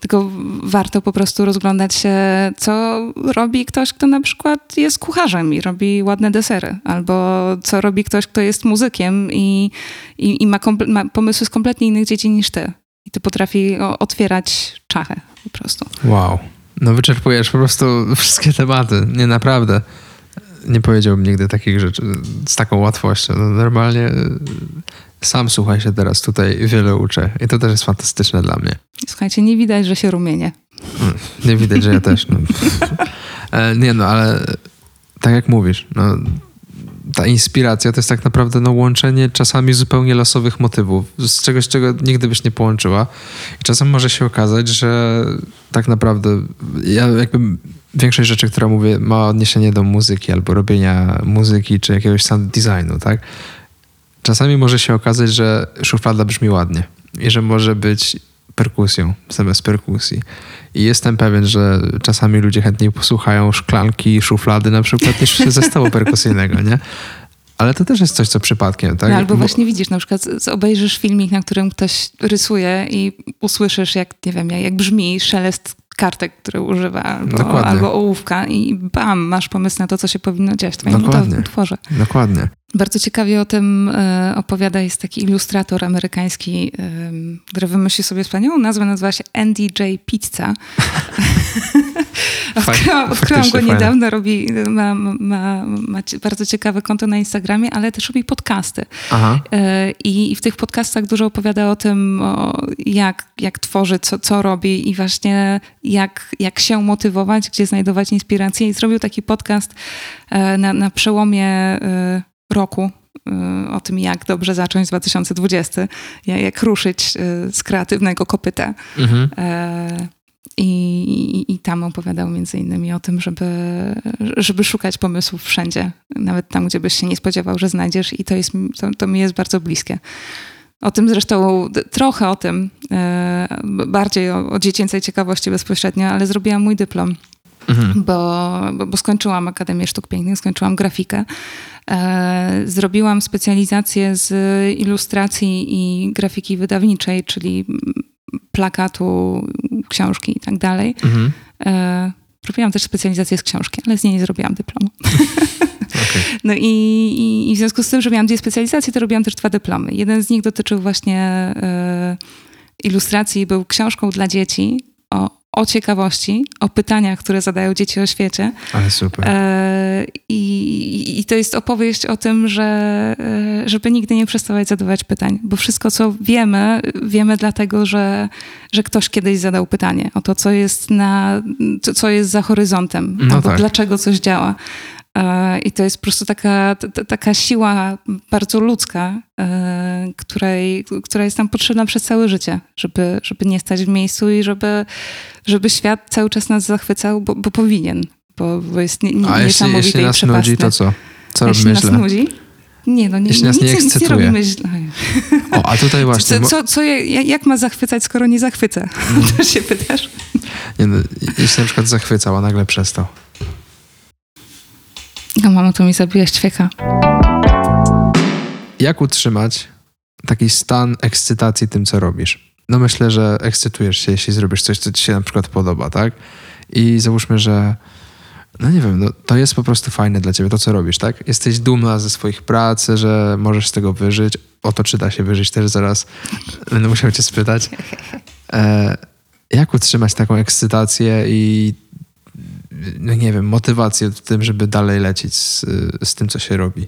dlatego warto po prostu rozglądać się, co robi ktoś, kto na przykład jest kucharzem i robi ładne desery, albo co robi ktoś, kto jest muzykiem i, i, i ma, ma pomysły z kompletnie innych dziedzin niż ty. I to potrafi otwierać czachę po prostu. Wow. No wyczerpujesz po prostu wszystkie tematy. Nie, naprawdę. Nie powiedziałbym nigdy takich rzeczy z taką łatwością. No, normalnie y, sam słuchaj się teraz tutaj wiele uczę. I to też jest fantastyczne dla mnie. Słuchajcie, nie widać, że się rumienię. Mm, Nie widać, że ja też. No. E, Nie no, ale tak jak mówisz, no, ta inspiracja to jest tak naprawdę no, łączenie czasami zupełnie losowych motywów, z czegoś, czego nigdy byś nie połączyła. I czasem może się okazać, że tak naprawdę ja jakby większość rzeczy, które mówię, ma odniesienie do muzyki albo robienia muzyki czy jakiegoś sound designu, tak? Czasami może się okazać, że szuflada brzmi ładnie i że może być perkusją, zamiast perkusji. I jestem pewien, że czasami ludzie chętniej posłuchają szklanki, szuflady na przykład niż zestawu perkusyjnego, nie? Ale to też jest coś, co przypadkiem, tak? No, albo Bo- właśnie widzisz, na przykład obejrzysz filmik, na którym ktoś rysuje i usłyszysz, jak, nie wiem, jak brzmi szelest kartek, które używa, albo, Dokładnie. albo ołówka i bam, masz pomysł na to, co się powinno dziać w twoim Dokładnie. utworze. Dokładnie. Bardzo ciekawie o tym e, opowiada jest taki ilustrator amerykański, który wymyślił sobie wspaniałą nazwę, nazywa się Andy J. Pizza. odkryłam, odkryłam go fajne. niedawno, robi, ma, ma, ma bardzo ciekawe konto na Instagramie, ale też robi podcasty. Aha. E, I, I w tych podcastach dużo opowiada o tym, o jak, jak tworzy, co, co robi i właśnie jak, jak się motywować, gdzie znajdować inspirację. I zrobił taki podcast e, na, na przełomie roku e, o tym, jak dobrze zacząć 2020, jak, ruszyć e, z kreatywnego kopyta. Mhm. E, I, i, I tam opowiadał między innymi o tym, żeby, żeby szukać pomysłów wszędzie, nawet tam, gdzie byś się nie spodziewał, że znajdziesz i to, jest, to, to mi jest bardzo bliskie. O tym zresztą, trochę o tym, e, bardziej o, o dziecięcej ciekawości bezpośrednio, ale zrobiłam mój dyplom Mhm. bo, bo, bo skończyłam Akademię Sztuk Pięknych, skończyłam grafikę. E, zrobiłam specjalizację z ilustracji i grafiki wydawniczej, czyli plakatu, książki i tak dalej. Mhm. E, robiłam też specjalizację z książki, ale z niej nie zrobiłam dyplomu. Okej. No i, i, i w związku z tym, że miałam dwie specjalizacje, to robiłam też dwa dyplomy. Jeden z nich dotyczył właśnie e, ilustracji, był książką dla dzieci o, ciekawości, o pytaniach, które zadają dzieci o świecie. Ale super. E, I, I to jest opowieść o tym, że e, żeby nigdy nie przestawać zadawać pytań, bo wszystko, co wiemy, wiemy dlatego, że, że ktoś kiedyś zadał pytanie o to, co jest, na, co, co jest za horyzontem, No albo tak. dlaczego coś działa. E, I to jest po prostu taka, t- taka siła bardzo ludzka, e, której, która jest nam potrzebna przez całe życie, żeby, żeby nie stać w miejscu i żeby, żeby świat cały czas nas zachwycał, bo, bo powinien, bo, bo jest nie, nie, A jeśli, niesamowity jeśli nas przepastny. nudzi, to co? Co jeśli robimy źle? nudzi? Nie, no nie, Jeśli nas nic, nie nic nie robimy źle. O, a tutaj właśnie... Co, co, co, jak ma zachwycać, skoro nie zachwyca? To się pytasz? Nie, no, jeśli na przykład zachwycał, a nagle przestał. No mamo, to mi zabijesz ćwieka. Jak utrzymać taki stan ekscytacji tym, co robisz? No myślę, że ekscytujesz się, jeśli zrobisz coś, co ci się na przykład podoba, tak? I załóżmy, że no nie wiem, no, to jest po prostu fajne dla ciebie, to co robisz, tak? Jesteś dumna ze swoich prac, że możesz z tego wyżyć. O to, czy da się wyżyć, też zaraz będę musiał cię spytać. E, jak utrzymać taką ekscytację i no nie wiem, motywację w tym, żeby dalej lecieć z, z tym, co się robi?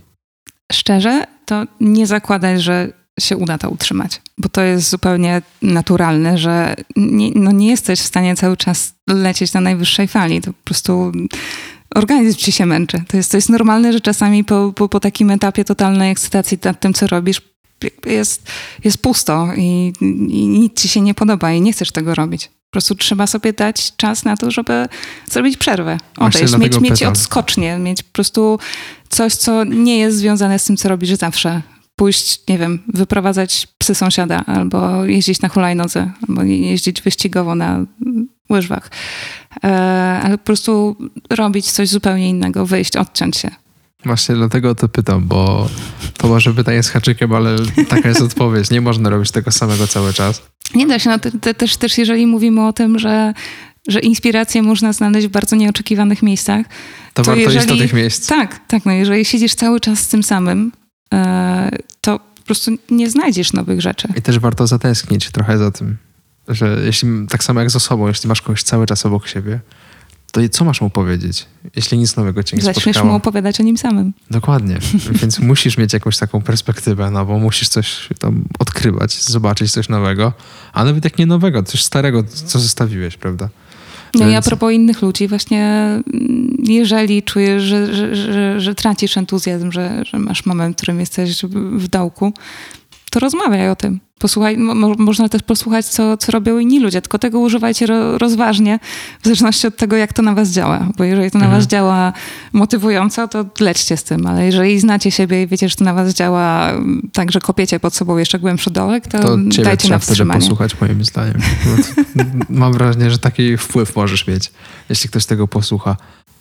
Szczerze, to nie zakładaj, że się uda to utrzymać, bo to jest zupełnie naturalne, że nie, no nie jesteś w stanie cały czas lecieć na najwyższej fali. To po prostu organizm ci się męczy. To jest, to jest normalne, że czasami po, po, po takim etapie totalnej ekscytacji nad tym, co robisz, jest, jest pusto i, i nic ci się nie podoba i nie chcesz tego robić. Po prostu trzeba sobie dać czas na to, żeby zrobić przerwę. Odejść, mieć, mieć pytam. odskocznie, mieć po prostu coś, co nie jest związane z tym, co robisz zawsze. Pójść, nie wiem, wyprowadzać psy sąsiada, albo jeździć na hulajnodze, albo je- jeździć wyścigowo na łyżwach. E, ale po prostu robić coś zupełnie innego, wyjść, odciąć się. Właśnie dlatego o to pytam, bo to może pytanie z haczykiem, ale taka jest odpowiedź. Nie można robić tego samego cały czas. Nie da się, no te, te, też, też jeżeli mówimy o tym, że, że inspirację można znaleźć w bardzo nieoczekiwanych miejscach, To, To warto iść do jeżeli- tych miejsc. Tak, tak. No jeżeli siedzisz cały czas z tym samym, e, to po prostu nie znajdziesz nowych rzeczy. I też warto zatęsknić trochę za tym, że jeśli tak samo jak z osobą, jeśli masz kogoś cały czas obok siebie, to co masz mu powiedzieć, jeśli nic nowego cię nie Zaczniesz spotkało? mu opowiadać o nim samym. Dokładnie. Więc musisz mieć jakąś taką perspektywę, no bo musisz coś tam odkrywać, zobaczyć coś nowego, a nawet jak nie nowego, coś starego, co zostawiłeś, prawda? No i a Więc- propos innych ludzi, właśnie mm, jeżeli czujesz, że, że, że, że tracisz entuzjazm, że, że masz moment, w którym jesteś w- w dołku, to rozmawiaj o tym. Posłuchaj, mo, można też posłuchać, co, co robią inni ludzie, tylko tego używajcie ro, rozważnie, w zależności od tego, jak to na was działa. Bo jeżeli to na mhm. was działa motywująco, to lećcie z tym, ale jeżeli znacie siebie i wiecie, że to na was działa tak, że kopiecie pod sobą jeszcze głębszy dołek, to, to dajcie na wstrzymanie. posłuchać moim zdaniem. Mam wrażenie, że taki wpływ możesz mieć, jeśli ktoś tego posłucha.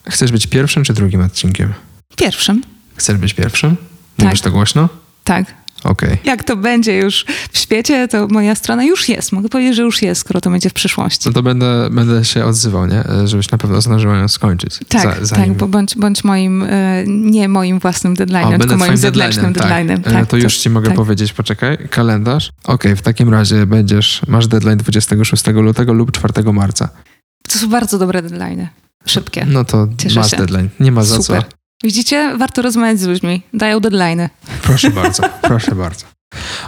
Chcesz być pierwszym czy drugim odcinkiem? Pierwszym. Chcesz być pierwszym? Mówisz tak. to głośno? Tak. Okay. Jak to będzie już w świecie, to moja strona już jest. Mogę powiedzieć, że już jest, skoro to będzie w przyszłości. No to będę, będę się odzywał, nie? Żebyś na pewno zdążyła ją skończyć. Tak, za, zanim... tak, bo bądź, bądź moim, e, nie moim własnym deadline'em, tylko moim zewnętrznym deadline'em. Tak. tak. to już ci mogę tak. powiedzieć, poczekaj, kalendarz. Okej, okay, w takim razie będziesz, masz deadline 26 lutego lub 4 marca. To są bardzo dobre deadline'y. Szybkie. No to Cieszę masz się. deadline. Nie ma za Super. co. Widzicie? Warto rozmawiać z ludźmi. Dają deadline'y. Proszę bardzo, proszę bardzo.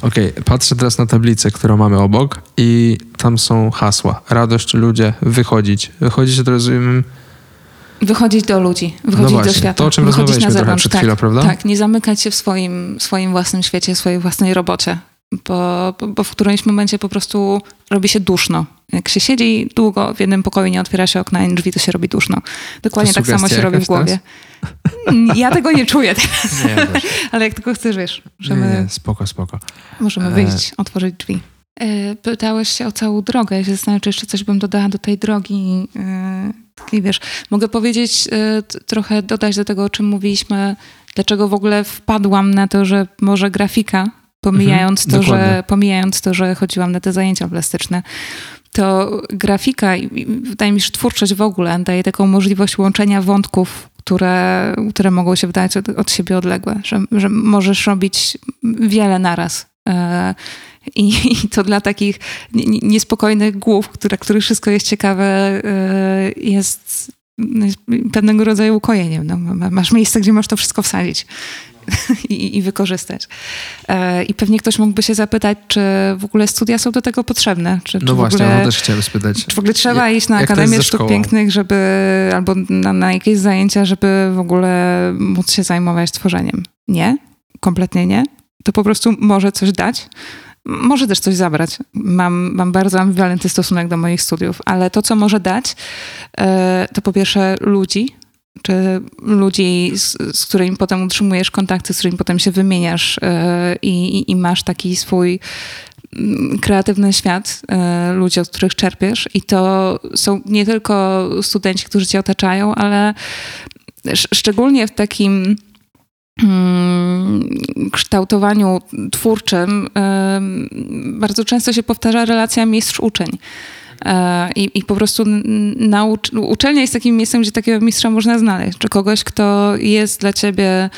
Okej, okay, patrzę teraz na tablicę, którą mamy obok i tam są hasła. Radość, ludzie, wychodzić. Wychodzić, to rozumiem... Wychodzić do ludzi, wychodzić no właśnie, do świata. To, o czym wychodzić na zewnątrz, przed tak, chwilą, prawda? Tak, nie zamykać się w swoim, swoim własnym świecie, swojej własnej robocie, bo, bo w którymś momencie po prostu robi się duszno. Jak się siedzi długo w jednym pokoju, nie otwiera się okna i drzwi, to się robi duszno. Dokładnie tak samo się robi w głowie. Ja tego nie czuję teraz. Nie, Ale jak tylko chcesz, wiesz, możemy... Nie, nie, spoko, spoko. Możemy e, wyjść, e... otworzyć drzwi. E, pytałeś się o całą drogę. Ja się zastanawiam, czy jeszcze coś bym dodała do tej drogi. I wiesz, mogę powiedzieć, trochę dodać do tego, o czym mówiliśmy, dlaczego w ogóle wpadłam na to, że może grafika, pomijając, mhm, to, że, pomijając to, że chodziłam na te zajęcia plastyczne, to grafika i wydaje mi się, że twórczość w ogóle daje taką możliwość łączenia wątków, które, które mogą się wydać od, od siebie odległe, że, że możesz robić wiele naraz. E, I, I, to dla takich niespokojnych głów, które, których wszystko jest ciekawe, e, jest, jest pewnego rodzaju ukojeniem. No, masz miejsce, gdzie możesz to wszystko wsadzić. i, i, wykorzystać. E, I pewnie ktoś mógłby się zapytać, czy w ogóle studia są do tego potrzebne? Czy, no czy właśnie, ogóle, ja też chciałem spytać. Czy w ogóle trzeba jak, iść na Akademię Sztuk Pięknych, żeby, albo na, na jakieś zajęcia, żeby w ogóle móc się zajmować tworzeniem? Nie, kompletnie nie. To po prostu może coś dać, może też coś zabrać. Mam, mam bardzo ambiwalentny stosunek do moich studiów, ale to, co może dać, e, to po pierwsze ludzi, czy ludzi, z, z, którymi potem utrzymujesz kontakty, z którymi potem się wymieniasz yy, i, i, masz taki swój mm, kreatywny świat, yy, ludzi, od których czerpiesz. I to są nie tylko studenci, którzy cię otaczają, ale szczególnie w takim mm, kształtowaniu twórczym yy, bardzo często się powtarza relacja mistrz-uczeń. E, I, I, po prostu naucz, uczelnia jest takim miejscem, gdzie takiego mistrza można znaleźć, czy kogoś, kto jest dla ciebie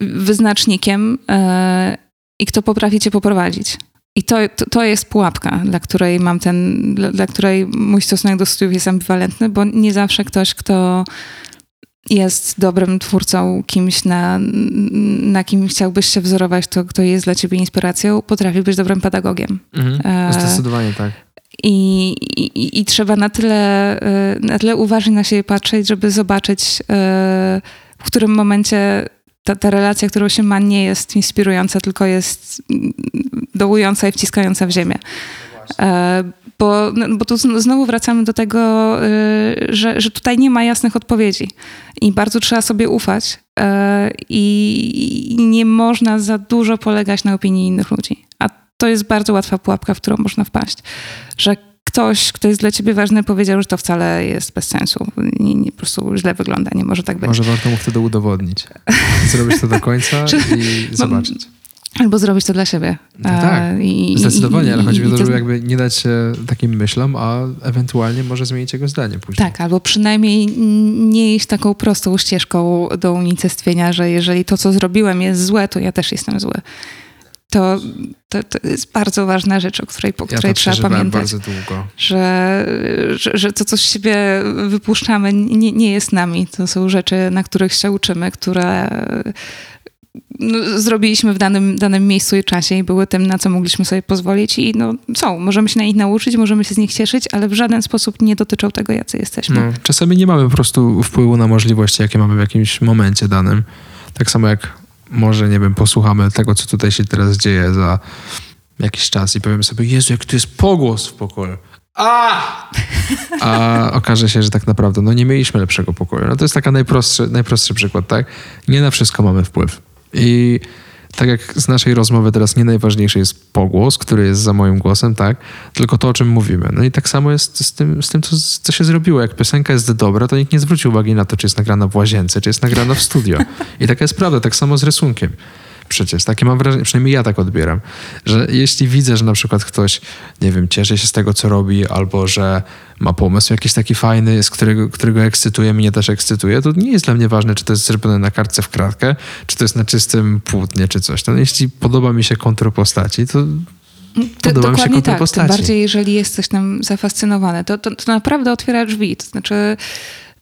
wyznacznikiem e, i kto potrafi cię poprowadzić. I to, to, to, jest pułapka, dla której mam ten, dla, dla, której mój stosunek do studiów jest ambiwalentny, bo nie zawsze ktoś, kto jest dobrym twórcą, kimś, na, na kim chciałbyś się wzorować, to kto jest dla ciebie inspiracją, potrafi być dobrym pedagogiem. Mhm, e, zdecydowanie tak. I, i, I, trzeba na tyle, e, na tyle uważnie na siebie patrzeć, żeby zobaczyć, e, w którym momencie ta, ta relacja, którą się ma, nie jest inspirująca, tylko jest dołująca i wciskająca w ziemię. E, bo, no, bo tu znowu wracamy do tego, że, że tutaj nie ma jasnych odpowiedzi i bardzo trzeba sobie ufać i nie można za dużo polegać na opinii innych ludzi. A to jest bardzo łatwa pułapka, w którą można wpaść. Że ktoś, kto jest dla ciebie ważny, powiedział, że to wcale jest bez sensu. Nie, nie, po prostu źle wygląda, nie może tak być. Może warto mu wtedy udowodnić. Zrobić to do końca i zobaczyć. Albo zrobić to dla siebie. No tak, I, zdecydowanie, i, ale chodzi mi o to, żeby jakby nie dać się takim myślom, a ewentualnie może zmienić jego zdanie później. Tak, albo przynajmniej nie iść taką prostą ścieżką do unicestwienia, że jeżeli to, co zrobiłem jest złe, to ja też jestem zły to, to, to, jest bardzo ważna rzecz, o której, po której ja trzeba pamiętać. bardzo długo. Że, że, że to, co z siebie wypuszczamy, nie, nie jest nami. To są rzeczy, na których się uczymy, które no, zrobiliśmy w danym, danym miejscu i czasie i były tym, na co mogliśmy sobie pozwolić i no są, możemy się na nich nauczyć, możemy się z nich cieszyć, ale w żaden sposób nie dotyczą tego, jacy jesteśmy. No, czasami nie mamy po prostu wpływu na możliwości, jakie mamy w jakimś momencie danym. Tak samo jak może, nie wiem, posłuchamy tego, co tutaj się teraz dzieje za jakiś czas i powiemy sobie, Jezu, jak tu jest pogłos w pokoju. A! A okaże się, że tak naprawdę no nie mieliśmy lepszego pokoju. No to jest taka najprostszy, najprostszy przykład, tak? Nie na wszystko mamy wpływ. I tak jak z naszej rozmowy teraz nie najważniejszy jest pogłos, który jest za moim głosem, tak? Tylko to, o czym mówimy. No i tak samo jest z tym, z tym co, co się zrobiło. Jak piosenka jest dobra, to nikt nie zwróci uwagi na to, czy jest nagrana w łazience, czy jest nagrana w studio. I taka jest prawda, tak samo z rysunkiem. Przecież takie mam wrażenie, przynajmniej ja tak odbieram, że jeśli widzę, że na przykład ktoś, nie wiem, cieszy się z tego, co robi, albo że ma pomysł jakiś taki fajny, z którego, którego ekscytuje, mnie też ekscytuje, to nie jest dla mnie ważne, czy to jest zrobione na kartce w kratkę, czy to jest na czystym płótnie, czy coś. No, jeśli podoba mi się kontro postaci, to To, Podoba mi się dokładnie tak. postaci. Tym bardziej, jeżeli jesteś tym zafascynowany, to, to, to naprawdę otwiera drzwi. To znaczy,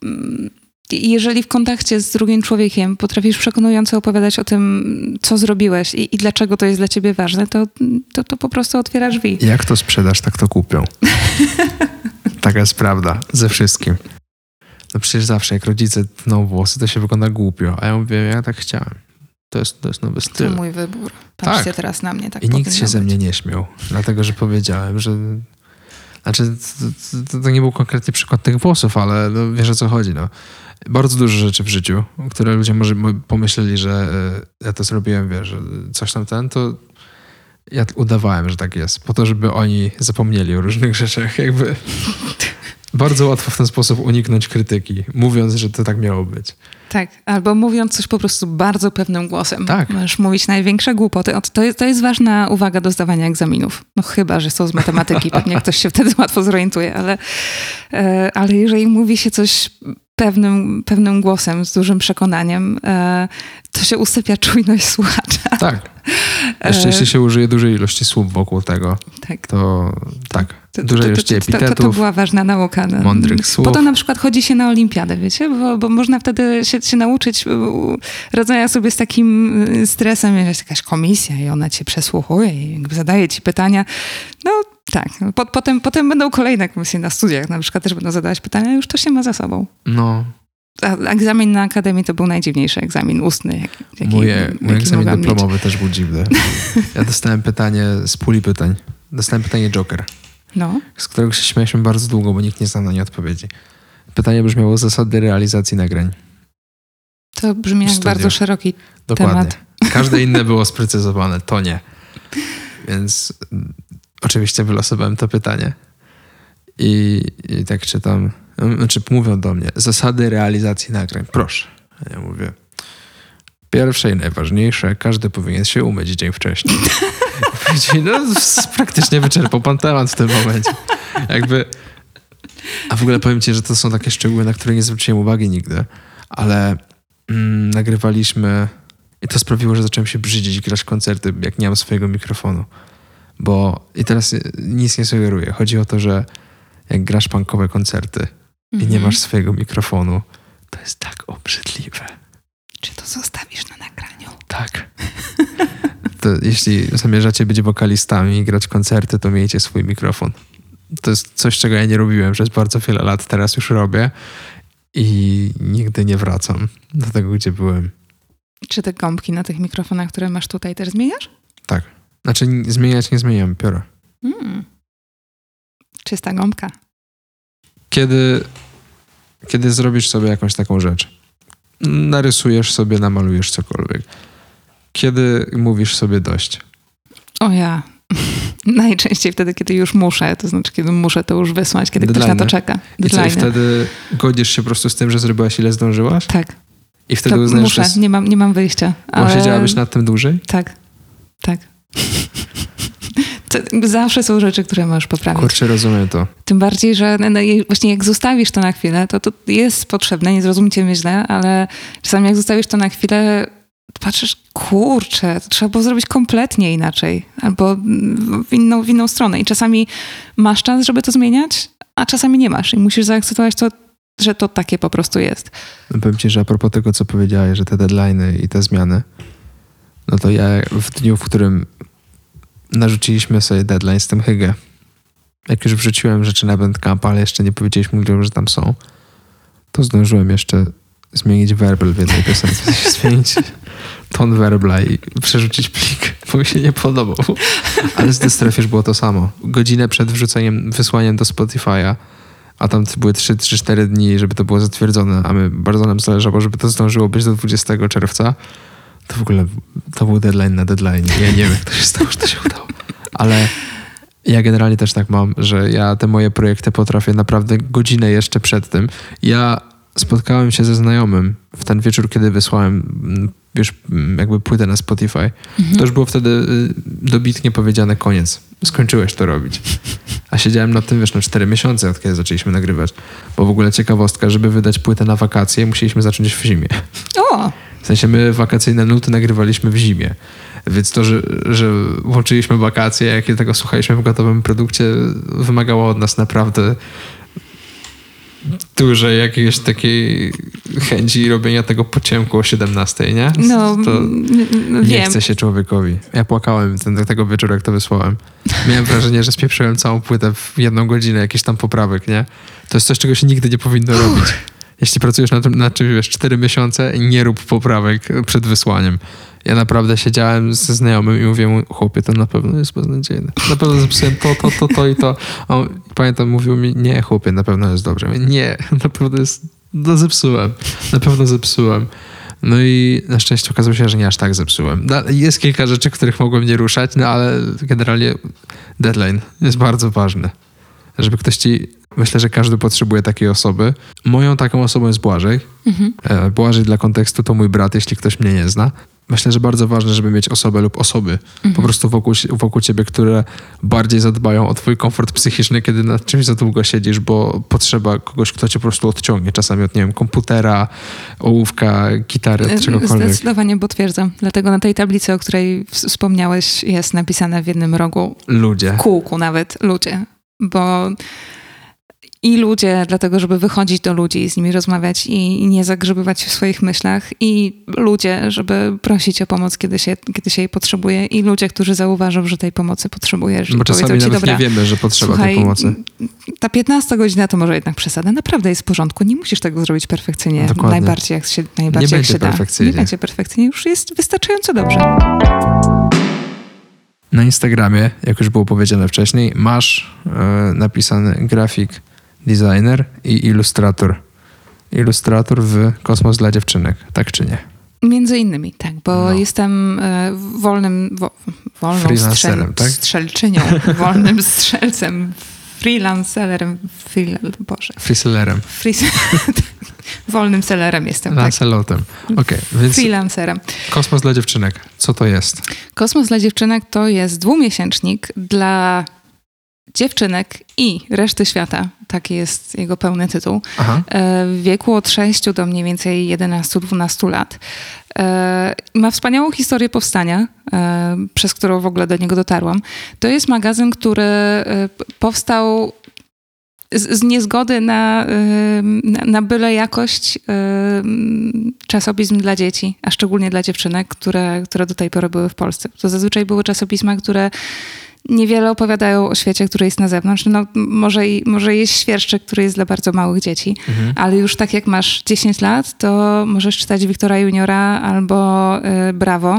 mm, jeżeli w kontakcie z drugim człowiekiem potrafisz przekonująco opowiadać o tym, co zrobiłeś i, i dlaczego to jest dla ciebie ważne, to, to, to po prostu otwiera drzwi. jak to sprzedasz, tak to kupią. Taka jest prawda ze wszystkim. No przecież zawsze, jak rodzice tną włosy, to się wygląda głupio, a ja mówię, ja tak chciałem. To jest, to jest nowy To styl. mój wybór. Patrzcie Tak. teraz na mnie. Tak I nikt się ze mnie nie śmiał, dlatego że powiedziałem, że. Znaczy, to, to, to nie był konkretny przykład tych włosów, ale no, wiesz o co chodzi. No. Bardzo dużo rzeczy w życiu, które ludzie może mo- pomyśleli, że e, ja to zrobiłem, wiesz, coś tam ten, to ja udawałem, że tak jest, po to, żeby oni zapomnieli o różnych rzeczach. Jakby bardzo łatwo w ten sposób uniknąć krytyki, mówiąc, że to tak miało być. Tak, albo mówiąc coś po prostu bardzo pewnym głosem. Tak. Możesz mówić największe głupoty. To jest, to jest ważna uwaga do zdawania egzaminów. No chyba, że są z matematyki, pewnie ktoś się wtedy łatwo zorientuje, ale, e, ale jeżeli mówi się coś pewnym, pewnym głosem, z dużym przekonaniem, e, to się usypia czujność słuchacza. Tak. Jeszcze E, jeśli się użyje dużej ilości słów wokół tego, Tak. to tak, dużej ilości to, to, to, epitetów. to była ważna nauka. No. mądrych słów. Po to na przykład chodzi się na olimpiadę, wiecie? Bo, bo można wtedy się, się nauczyć radzenia sobie z takim y, stresem, jest jakaś komisja i ona cię przesłuchuje i jakby zadaje ci pytania. No tak, po, potem, potem będą kolejne komisje na studiach, na przykład też będą zadawać pytania, już to się ma za sobą. No, A egzamin na akademii to był najdziwniejszy egzamin ustny, jaki, jaki, mój, jaki mój egzamin mogłam mieć. dyplomowy też był dziwny. Ja dostałem pytanie z puli pytań. Dostałem pytanie Joker, No, z którego się śmialiśmy bardzo długo, bo nikt nie znał na nie odpowiedzi. Pytanie brzmiało zasady realizacji nagrań. to brzmi jak Studio. bardzo szeroki Dokładnie. temat. Każde inne było sprecyzowane, to nie. Więc oczywiście wylosowałem to pytanie. I, I tak czytam, znaczy mówią do mnie, zasady realizacji nagrań, proszę. A ja mówię, pierwsze i najważniejsze, każdy powinien się umyć dzień wcześniej. Powiedzieli, no praktycznie wyczerpał pan temat w tym momencie. Jakby, a w ogóle powiem ci, że to są takie szczegóły, na które nie zwróciłem uwagi nigdy, ale mm, nagrywaliśmy i to sprawiło, że zacząłem się brzydzić grać koncerty, jak nie mam swojego mikrofonu. Bo i teraz nic nie sugeruję. Chodzi o to, że jak grasz punkowe koncerty i nie Mhm. masz swojego mikrofonu, to jest tak obrzydliwe. Czy to zostawisz na nagraniu? Tak. To jeśli zamierzacie być wokalistami i grać koncerty, to miejcie swój mikrofon. To jest coś, czego ja nie robiłem przez bardzo wiele lat. Teraz już robię i nigdy nie wracam do tego, gdzie byłem. Czy te gąbki na tych mikrofonach, które masz tutaj, też zmieniasz? Tak. Znaczy zmieniać nie zmieniam pióra. Mm. Czysta gąbka. Kiedy, kiedy zrobisz sobie jakąś taką rzecz, narysujesz sobie, namalujesz cokolwiek. Kiedy mówisz sobie dość. O ja. Najczęściej wtedy, kiedy już muszę, to znaczy, kiedy muszę to już wysłać, kiedy ktoś na to czeka. I co, i Deadline'y. wtedy godzisz się po prostu z tym, że zrobiłaś ile zdążyłaś? Tak, I wtedy to uznajesz, muszę, że nie mam, nie mam wyjścia. Ale... siedziałabyś nad tym dłużej? Tak, tak. To, zawsze są rzeczy, które możesz poprawić. Kurczę, rozumiem to. Tym bardziej, że no, właśnie jak zostawisz to na chwilę, to to jest potrzebne, nie zrozumcie mnie źle, ale czasami jak zostawisz to na chwilę, patrzysz, kurczę, to trzeba było zrobić kompletnie inaczej, albo w inną, w inną stronę. I czasami masz czas, żeby to zmieniać, a czasami nie masz i musisz zaakceptować to, że to takie po prostu jest. No Powiem ci, że a propos tego, co powiedziałeś, że te deadline'y i te zmiany, no to ja w dniu, w którym narzuciliśmy sobie deadline z tym Hygge, jak już wrzuciłem rzeczy na Bandcamp, ale jeszcze nie powiedzieliśmy ludziom, że tam są, to zdążyłem jeszcze zmienić werbel w jednej piosence, zmienić ton werbla i przerzucić plik. bo mi się nie podobał. Ale z Dystrefisz było to samo. Godzinę przed wrzuceniem, wysłaniem do Spotify'a, a tam były 3-4 dni, żeby to było zatwierdzone, a my bardzo nam zależało, żeby to zdążyło być do 20 czerwca. To w ogóle to był deadline na deadline. Ja nie wiem, jak to się stało, że to się udało. Ale ja generalnie też tak mam, że ja te moje projekty potrafię naprawdę godzinę jeszcze przed tym. Ja spotkałem się ze znajomym w ten wieczór, kiedy wysłałem mm, już mm, jakby płytę na Spotify. To już było wtedy y, dobitnie powiedziane koniec. Skończyłeś to robić. A siedziałem nad tym, wiesz, no 4 miesiące, od kiedy zaczęliśmy nagrywać. Bo w ogóle ciekawostka, żeby wydać płytę na wakacje, musieliśmy zacząć w zimie. O! W sensie my wakacyjne nuty nagrywaliśmy w zimie. Więc to, że, że włączyliśmy wakacje, jak tego słuchaliśmy w gotowym produkcie, wymagało od nas naprawdę dużej jakiejś takiej chęci robienia tego po ciemku o 17, nie? No, to n- n- nie wiem. chce się człowiekowi. Ja płakałem ten, tego wieczoru, jak to wysłałem. Miałem wrażenie, że spieprzyłem całą płytę w jedną godzinę, jakiś tam poprawek, nie? To jest coś, czego się nigdy nie powinno robić. Jeśli pracujesz nad, nad czymś, wiesz, 4 miesiące, nie rób poprawek przed wysłaniem. Ja naprawdę siedziałem ze znajomym i mówię mu, chłopie, to na pewno jest beznadziejne. Na pewno zepsułem to, to, to, to i to. A on, pamiętam, mówił mi, nie, chłopie, na pewno jest dobrze. Mówię, nie, na pewno jest, no zepsułem. Na pewno zepsułem. No i na szczęście okazało się, że nie aż tak zepsułem. Jest kilka rzeczy, których mogłem nie ruszać, no ale generalnie deadline jest bardzo ważny. Żeby ktoś ci... Myślę, że każdy potrzebuje takiej osoby. Moją taką osobą jest Błażej. E, Błażej dla kontekstu to mój brat, jeśli ktoś mnie nie zna. Myślę, że bardzo ważne, żeby mieć osobę lub osoby po prostu wokół, wokół ciebie, które bardziej zadbają o twój komfort psychiczny, kiedy nad czymś za długo siedzisz, bo potrzeba kogoś, kto cię po prostu odciągnie. Czasami od, nie wiem, komputera, ołówka, gitary, od czegokolwiek. Zdecydowanie potwierdzam. Dlatego na tej tablicy, o której wspomniałeś, jest napisane w jednym rogu, Ludzie. w kółku nawet, ludzie. Bo i ludzie, dlatego żeby wychodzić do ludzi, z nimi rozmawiać i, i nie zagrzebywać się w swoich myślach, i ludzie, żeby prosić o pomoc, kiedy się, kiedy się jej potrzebuje, i ludzie, którzy zauważą, że tej pomocy potrzebujesz. Bo i czasami powiedzą ci, nawet dobra, nie wiemy, że potrzeba słuchaj, tej pomocy. ta 15 godzina to może jednak przesada. Naprawdę jest w porządku. Nie musisz tego zrobić perfekcyjnie. Dokładnie. Najbardziej jak się, najbardziej Nie jak będzie się da. Nie będzie perfekcyjnie. Już jest wystarczająco dobrze. Na Instagramie, jak już było powiedziane wcześniej, masz e, napisany grafik designer i ilustrator. Ilustrator w Kosmos dla dziewczynek, tak czy nie? Między innymi, tak, bo No. jestem e, wolnym, wo, wolną strzel, tak? strzelczynią, wolnym strzelcem, freelancerem, free, Boże, Freesellerem, free, wolnym sellerem jestem, tak, Lancelotem. Okej, więc freelancerem. Kosmos dla dziewczynek, co to jest? Kosmos dla dziewczynek to jest dwumiesięcznik dla dziewczynek i reszty świata. Taki jest jego pełny tytuł. Aha, E, W wieku od 6 do mniej więcej 11-12 lat. E, Ma wspaniałą historię powstania, e, przez którą w ogóle do niego dotarłam. To jest magazyn, który powstał z, z niezgody na, na, na byle jakość czasopism dla dzieci, a szczególnie dla dziewczynek, które, które do tej pory były w Polsce. To zazwyczaj były czasopisma, które niewiele opowiadają o świecie, który jest na zewnątrz. No, może, i, może jest świerszczyk, który jest dla bardzo małych dzieci, ale już tak jak masz 10 lat, to możesz czytać Wiktora Juniora albo y, Brawo,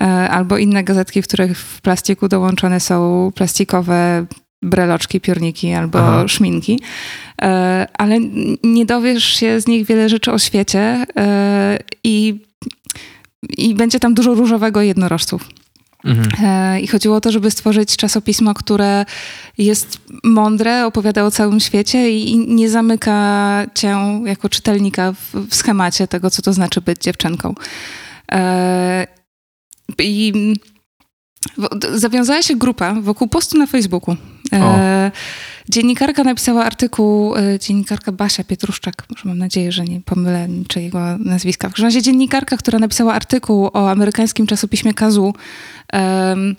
y, albo inne gazetki, w których w plastiku dołączone są plastikowe breloczki, piórniki albo Aha. szminki. Y, ale nie dowiesz się z nich wiele rzeczy o świecie i, i będzie tam dużo różowego jednorożców. Mhm. E, I chodziło o to, żeby stworzyć czasopismo, które jest mądre, opowiada o całym świecie i nie zamyka cię jako czytelnika w, schemacie tego, co to znaczy być dziewczynką. E, I zawiązała się grupa wokół postu na Facebooku. E, dziennikarka napisała artykuł, e, dziennikarka Basia Pietruszczak, może mam nadzieję, że nie pomylę niczyjego nazwiska. W każdym razie dziennikarka, która napisała artykuł o amerykańskim czasopiśmie Kazu, em,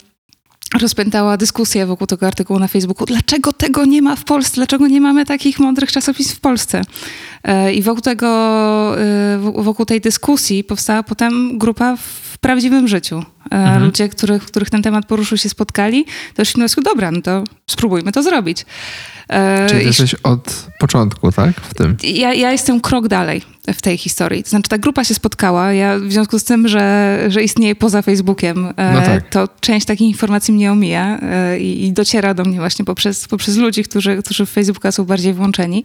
rozpętała dyskusję wokół tego artykułu na Facebooku. Dlaczego tego nie ma w Polsce? Dlaczego nie mamy takich mądrych czasopism w Polsce? E, I wokół tego, e, wokół tej dyskusji powstała potem grupa prawdziwym życiu. Mhm. Ludzie, których, których ten temat poruszył, się spotkali, doszli do wniosku, dobra, no to spróbujmy to zrobić. E, Czyli jesteś od początku, tak? W tym? Ja, ja jestem krok dalej w tej historii. To znaczy, ta grupa się spotkała. Ja w związku z tym, że, że istnieje poza Facebookiem, e, no tak. to część takich informacji mnie omija e, i, i, dociera do mnie właśnie poprzez, poprzez ludzi, którzy, którzy w Facebooka są bardziej włączeni.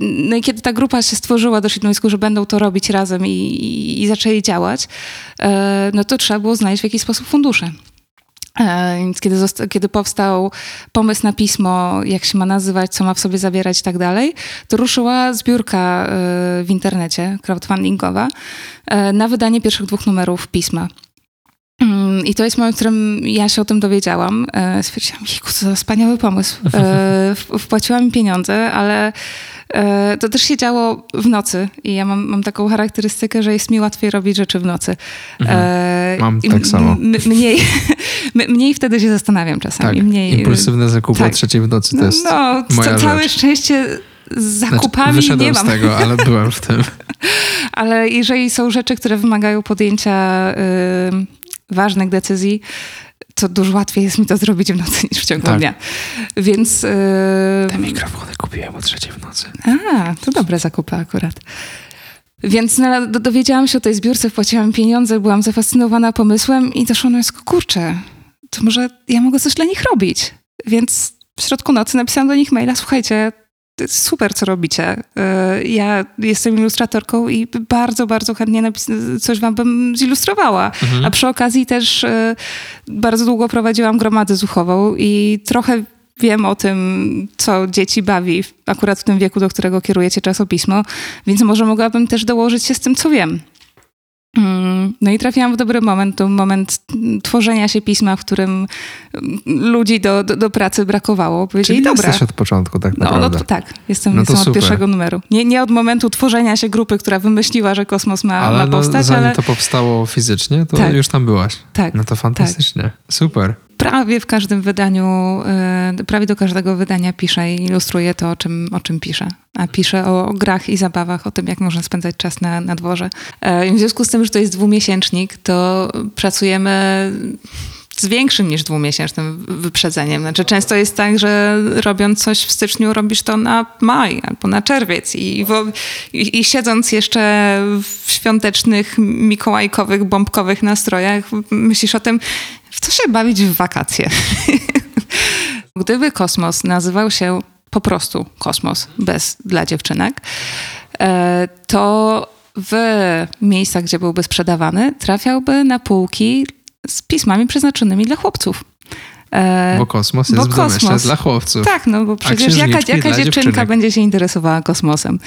No i kiedy ta grupa się stworzyła, doszli do wniosku, że będą to robić razem i, i, i zaczęli działać, no to trzeba było znaleźć w jakiś sposób fundusze. E, więc kiedy, kiedy powstał pomysł na pismo, jak się ma nazywać, co ma w sobie zawierać i tak dalej, to ruszyła zbiórka e, w internecie, crowdfundingowa, e, na wydanie pierwszych dwóch numerów pisma. Mm, I to jest moment, w którym ja się o tym dowiedziałam. Stwierdziłam, jejku, co za wspaniały pomysł. Wpłaciłam mi pieniądze, ale to też się działo w nocy i ja mam, mam taką charakterystykę, że jest mi łatwiej robić rzeczy w nocy. Mhm. Mam tak samo. mniej, mniej wtedy się zastanawiam czasami. Tak, mniej, impulsywne zakupy tak. o trzeciej w nocy to jest no, moja całe rzecz. szczęście z zakupami znaczy, nie mam. z tego, ale byłem w tym. ale jeżeli są rzeczy, które wymagają podjęcia y, ważnych decyzji, to dużo łatwiej jest mi to zrobić w nocy niż w ciągu tak. dnia. Więc... Yy... Te mikrofony kupiłem o trzeciej w nocy. A, to dobre zakupy akurat. Więc no, dowiedziałam się o tej zbiórce, wpłaciłam pieniądze, byłam zafascynowana pomysłem i doszło do wniosku, kurczę, to może ja mogę coś dla nich robić. Więc w środku nocy napisałam do nich maila, słuchajcie, super, co robicie. Y, ja jestem ilustratorką i bardzo, bardzo chętnie coś wam bym zilustrowała. Mhm. A przy okazji też y, bardzo długo prowadziłam gromadę zuchową i trochę wiem o tym, co dzieci bawi akurat w tym wieku, do którego kierujecie czasopismo, więc może mogłabym też dołożyć się z tym, co wiem. Mm, no i trafiłam w dobry moment, to moment tworzenia się pisma, w którym ludzi do, do, do pracy brakowało. Powiedzieli, Czyli dobra. jesteś od początku tak naprawdę. No, no tak, jestem, no jestem od pierwszego numeru. Nie, nie od momentu tworzenia się grupy, która wymyśliła, że kosmos ma, ale ma no, powstać, zanim ale... to powstało fizycznie, to tak. już tam byłaś. Tak. No to fantastycznie. Tak. Super prawie w każdym wydaniu, y, prawie do każdego wydania piszę i ilustruję to, o czym, o czym piszę. A piszę o grach i zabawach, o tym, jak można spędzać czas na, na dworze. E, I w związku z tym, że to jest dwumiesięcznik, to pracujemy z większym niż dwumiesięcznym wyprzedzeniem. Znaczy, często jest tak, że robiąc coś w styczniu, robisz to na maj albo na czerwiec i, i, i siedząc jeszcze w świątecznych, mikołajkowych, bombkowych nastrojach, myślisz o tym, w co się bawić w wakacje. Gdyby kosmos nazywał się po prostu kosmos bez dla dziewczynek, e, to w miejscach, gdzie byłby sprzedawany, trafiałby na półki z pismami przeznaczonymi dla chłopców. E, bo kosmos jest bo kosmos. dla chłopców. Tak, no bo przecież jaka, jaka dziewczynka będzie się interesowała kosmosem?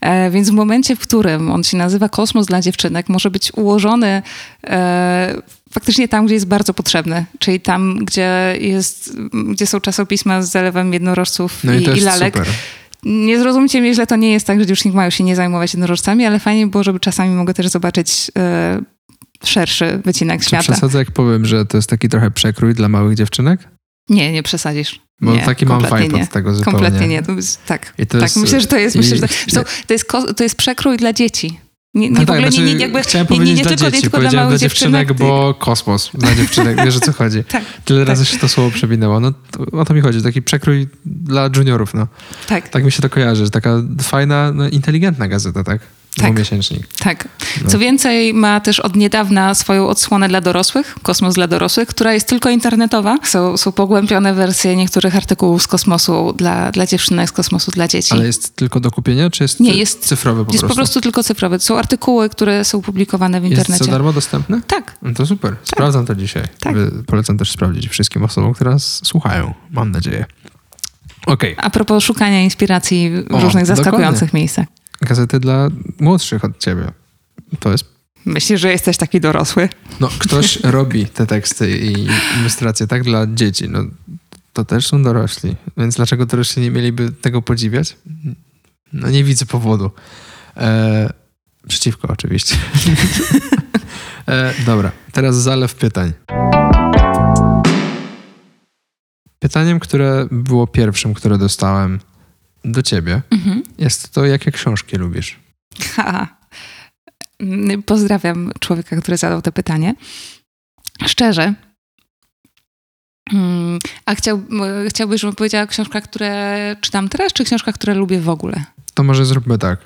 E, więc w momencie, w którym on się nazywa Kosmos dla dziewczynek, może być ułożony e, faktycznie tam, gdzie jest bardzo potrzebny, czyli tam, gdzie, jest, gdzie są czasopisma z zalewem jednorożców no i, i, i lalek. Super. Nie zrozumcie mnie źle, to nie jest tak, że dziewczynki mają się nie zajmować jednorożcami, ale fajnie było, żeby czasami mogę też zobaczyć e, szerszy wycinek Czy świata. przesadzę, jak powiem, że to jest taki trochę przekrój dla małych dziewczynek? Nie, nie przesadzisz. Bo nie, taki mam vibe od tego zupełnie. Kompletnie nie. Jest, tak, tak jest, myślę, że to jest, i, myślę, że to, to, jest, to jest przekrój dla dzieci. Nie, nie, no tak, znaczy, nie, nie, jakby, chciałem nie, nie, nie, dla dzieci, tylko powiedziałem dla, dziewczynek, dziewczynek, bo kosmos dla dziewczynek, wiesz o co chodzi. tak, Tyle tak. razy się to słowo przewinęło. No to, o to mi chodzi, taki przekrój dla juniorów, no. Tak. Tak mi się to kojarzy, taka fajna, no, inteligentna gazeta, tak? Tak. Dwumiesięcznik. Tak. No. Co więcej, ma też od niedawna swoją odsłonę dla dorosłych, Kosmos dla dorosłych, która jest tylko internetowa. Są, są pogłębione wersje niektórych artykułów z kosmosu dla, dla dziewczynek, z kosmosu dla dzieci. Ale jest tylko do kupienia, czy jest, Nie, jest cyfrowy po jest prostu? Jest po prostu tylko cyfrowy. Są artykuły, które są publikowane w internecie. Jest za darmo dostępne? Tak. No to super. Tak. Sprawdzam to dzisiaj. Tak. Polecam też sprawdzić wszystkim osobom, które nas słuchają. Mam nadzieję. Okay. A propos szukania inspiracji w o, różnych zaskakujących dokładnie. miejscach gazety dla młodszych od ciebie. To jest. Myślisz, że jesteś taki dorosły? No, ktoś robi te teksty i ilustracje tak dla dzieci. No, to też są dorośli. Więc dlaczego dorośli nie mieliby tego podziwiać? No, nie widzę powodu. E, przeciwko, oczywiście. e, dobra, teraz zalew pytań. Pytaniem, które było pierwszym, które dostałem do ciebie, mhm. jest to, jakie książki lubisz? Ha. Pozdrawiam człowieka, który zadał to pytanie. Szczerze. Mm, A chciał, chciałbyś, żebym powiedziała o książkach, które czytam teraz, czy książkach, które lubię w ogóle? To może zróbmy tak.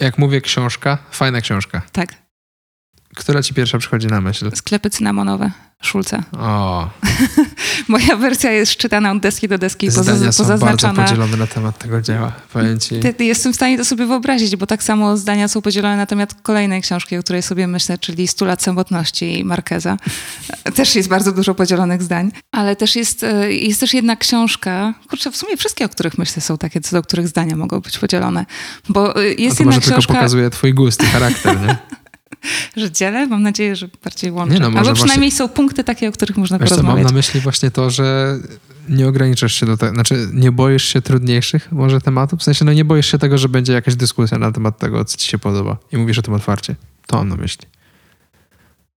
Jak mówię książka, fajna książka. Tak. Która ci pierwsza przychodzi na myśl? Sklepy cynamonowe Szulca. O, Moja wersja jest czytana od deski do deski, poza, zdania są bardzo podzielone na temat tego dzieła. Powiem ci. Jestem w stanie to sobie wyobrazić, bo tak samo zdania są podzielone na temat kolejnej książki, o której sobie myślę, czyli 100 lat samotności Markeza. Też jest bardzo dużo podzielonych zdań, ale też jest, e, jest też jedna książka, kurczę, w sumie wszystkie, o których myślę, są takie, co do których zdania mogą być podzielone, bo e, jest to jedna może tylko książka, pokazuje twój gust i charakter, nie? że dzielę, mam nadzieję, że bardziej łączę. Nie no, może Albo właśnie- przynajmniej są punkty takie, o których można Wiesz co, mam porozmawiać. na myśli właśnie to, że nie ograniczasz się do tego, znaczy nie boisz się trudniejszych może tematów? W sensie, no nie boisz się tego, że będzie jakaś dyskusja na temat tego, co ci się podoba i mówisz o tym otwarcie. To mam na myśli.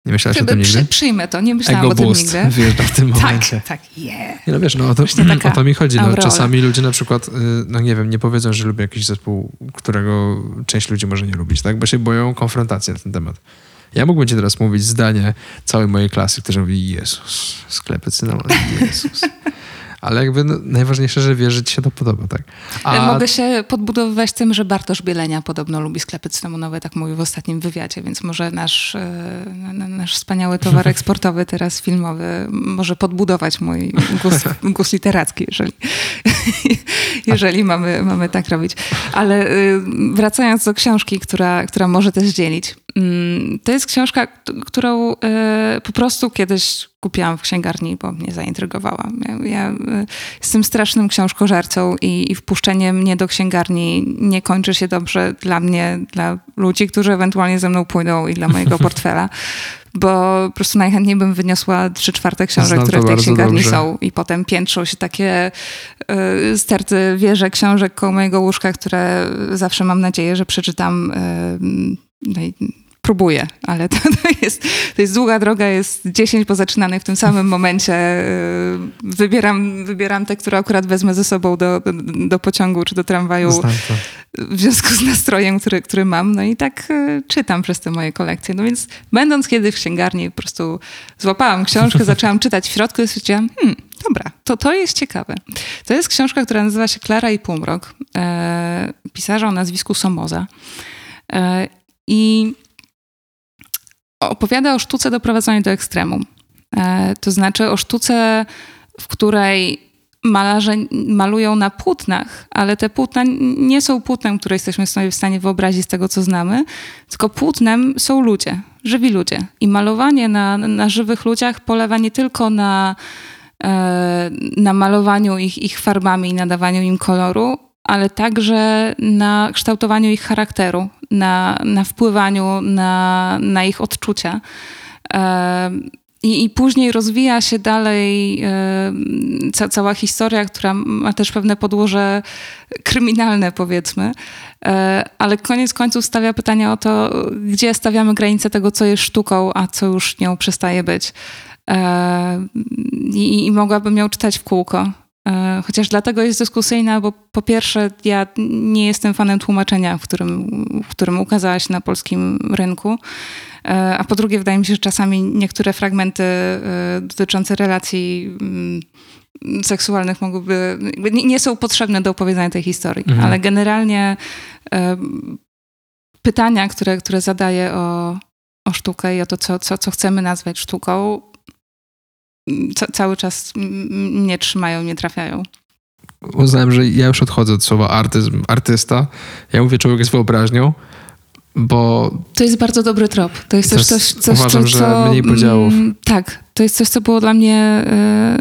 Nie myślałeś o tym Przy, nigdy? przyjmę to, nie myślałam Ego o tym boost nigdy. wjeżdża w tym Tak, momencie. tak, yeah. Nie, no wiesz, no o to, o to mi chodzi. No, czasami ludzie na przykład, y, no nie wiem, nie powiedzą, że lubią jakiś zespół, którego część ludzi może nie lubić, tak? Bo się boją konfrontacji na ten temat. Ja mógłbym ci teraz mówić zdanie całej mojej klasy, którzy mówi Jezus, sklepy cynamon, Jezus. Ale jakby no, najważniejsze, że ci się to podoba, tak? A... Mogę się podbudowywać tym, że Bartosz Bielenia podobno lubi sklepy cynamonowe, tak mówił w ostatnim wywiadzie, więc może nasz, e, na- nasz wspaniały towar eksportowy, teraz filmowy, może podbudować mój gust, gust literacki, jeżeli, jeżeli mamy, mamy tak robić. Ale y, wracając do książki, która, która może też dzielić. Mm, To jest książka, którą e, po prostu kiedyś kupiłam w księgarni, bo mnie zaintrygowała. Ja, ja e, jestem strasznym książkożercą i, i wpuszczenie mnie do księgarni nie kończy się dobrze dla mnie, dla ludzi, którzy ewentualnie ze mną pójdą i dla mojego portfela. Bo po prostu najchętniej bym wyniosła trzy czwarte książek, Znam które w tej księgarni dobrze. są. I potem piętrzą się takie y, sterty wieże książek koło mojego łóżka, które zawsze mam nadzieję, że przeczytam. y, próbuję, ale to, to, jest, to jest długa droga, jest 10 pozaczynanych w tym samym momencie. y, Wybieram, wybieram te, które akurat wezmę ze sobą do, do, do pociągu czy do tramwaju w związku z nastrojem, który, który mam. No i tak y, czytam przez te moje kolekcje. No więc będąc kiedyś w księgarni, po prostu złapałam książkę, zaczęłam czytać w środku i stwierdziłam, hmm, dobra, to, to jest ciekawe. To jest książka, która nazywa się Klara i Półmrok, e, pisarza o nazwisku Somoza. E, I opowiada o sztuce doprowadzonej do ekstremum. E, to znaczy o sztuce, w której malarze malują na płótnach, ale te płótna nie są płótnem, które jesteśmy sobie w stanie wyobrazić z tego, co znamy, tylko płótnem są ludzie, żywi ludzie. I malowanie na, na żywych ludziach polewa nie tylko na, e, na malowaniu ich, ich farbami i nadawaniu im koloru, ale także na kształtowaniu ich charakteru, na, na wpływaniu na, na ich odczucia. E, i, I później rozwija się dalej e, ca, cała historia, która ma też pewne podłoże kryminalne, powiedzmy, e, ale koniec końców stawia pytanie o to, gdzie stawiamy granicę tego, co jest sztuką, a co już nią przestaje być. I, i mogłabym ją czytać w kółko. E, Chociaż dlatego jest dyskusyjna, bo po pierwsze, ja nie jestem fanem tłumaczenia, w którym, w którym ukazała się na polskim rynku. E, A po drugie, wydaje mi się, że czasami niektóre fragmenty e, dotyczące relacji mm, seksualnych mogłyby, nie, są potrzebne do opowiadania tej historii, Mhm. ale generalnie pytania, które, które zadaję o, o sztukę i o to, co, co, co chcemy nazwać sztuką, ca, cały czas mnie trzymają, nie trafiają. Uznałem, że ja już odchodzę od słowa artyzm, artysta. Ja mówię, człowiek jest wyobraźnią, bo To jest bardzo dobry trop. To jest jest- coś, coś uważam, co, że mniej podziałów. mm, Tak, to jest coś, co było dla mnie e,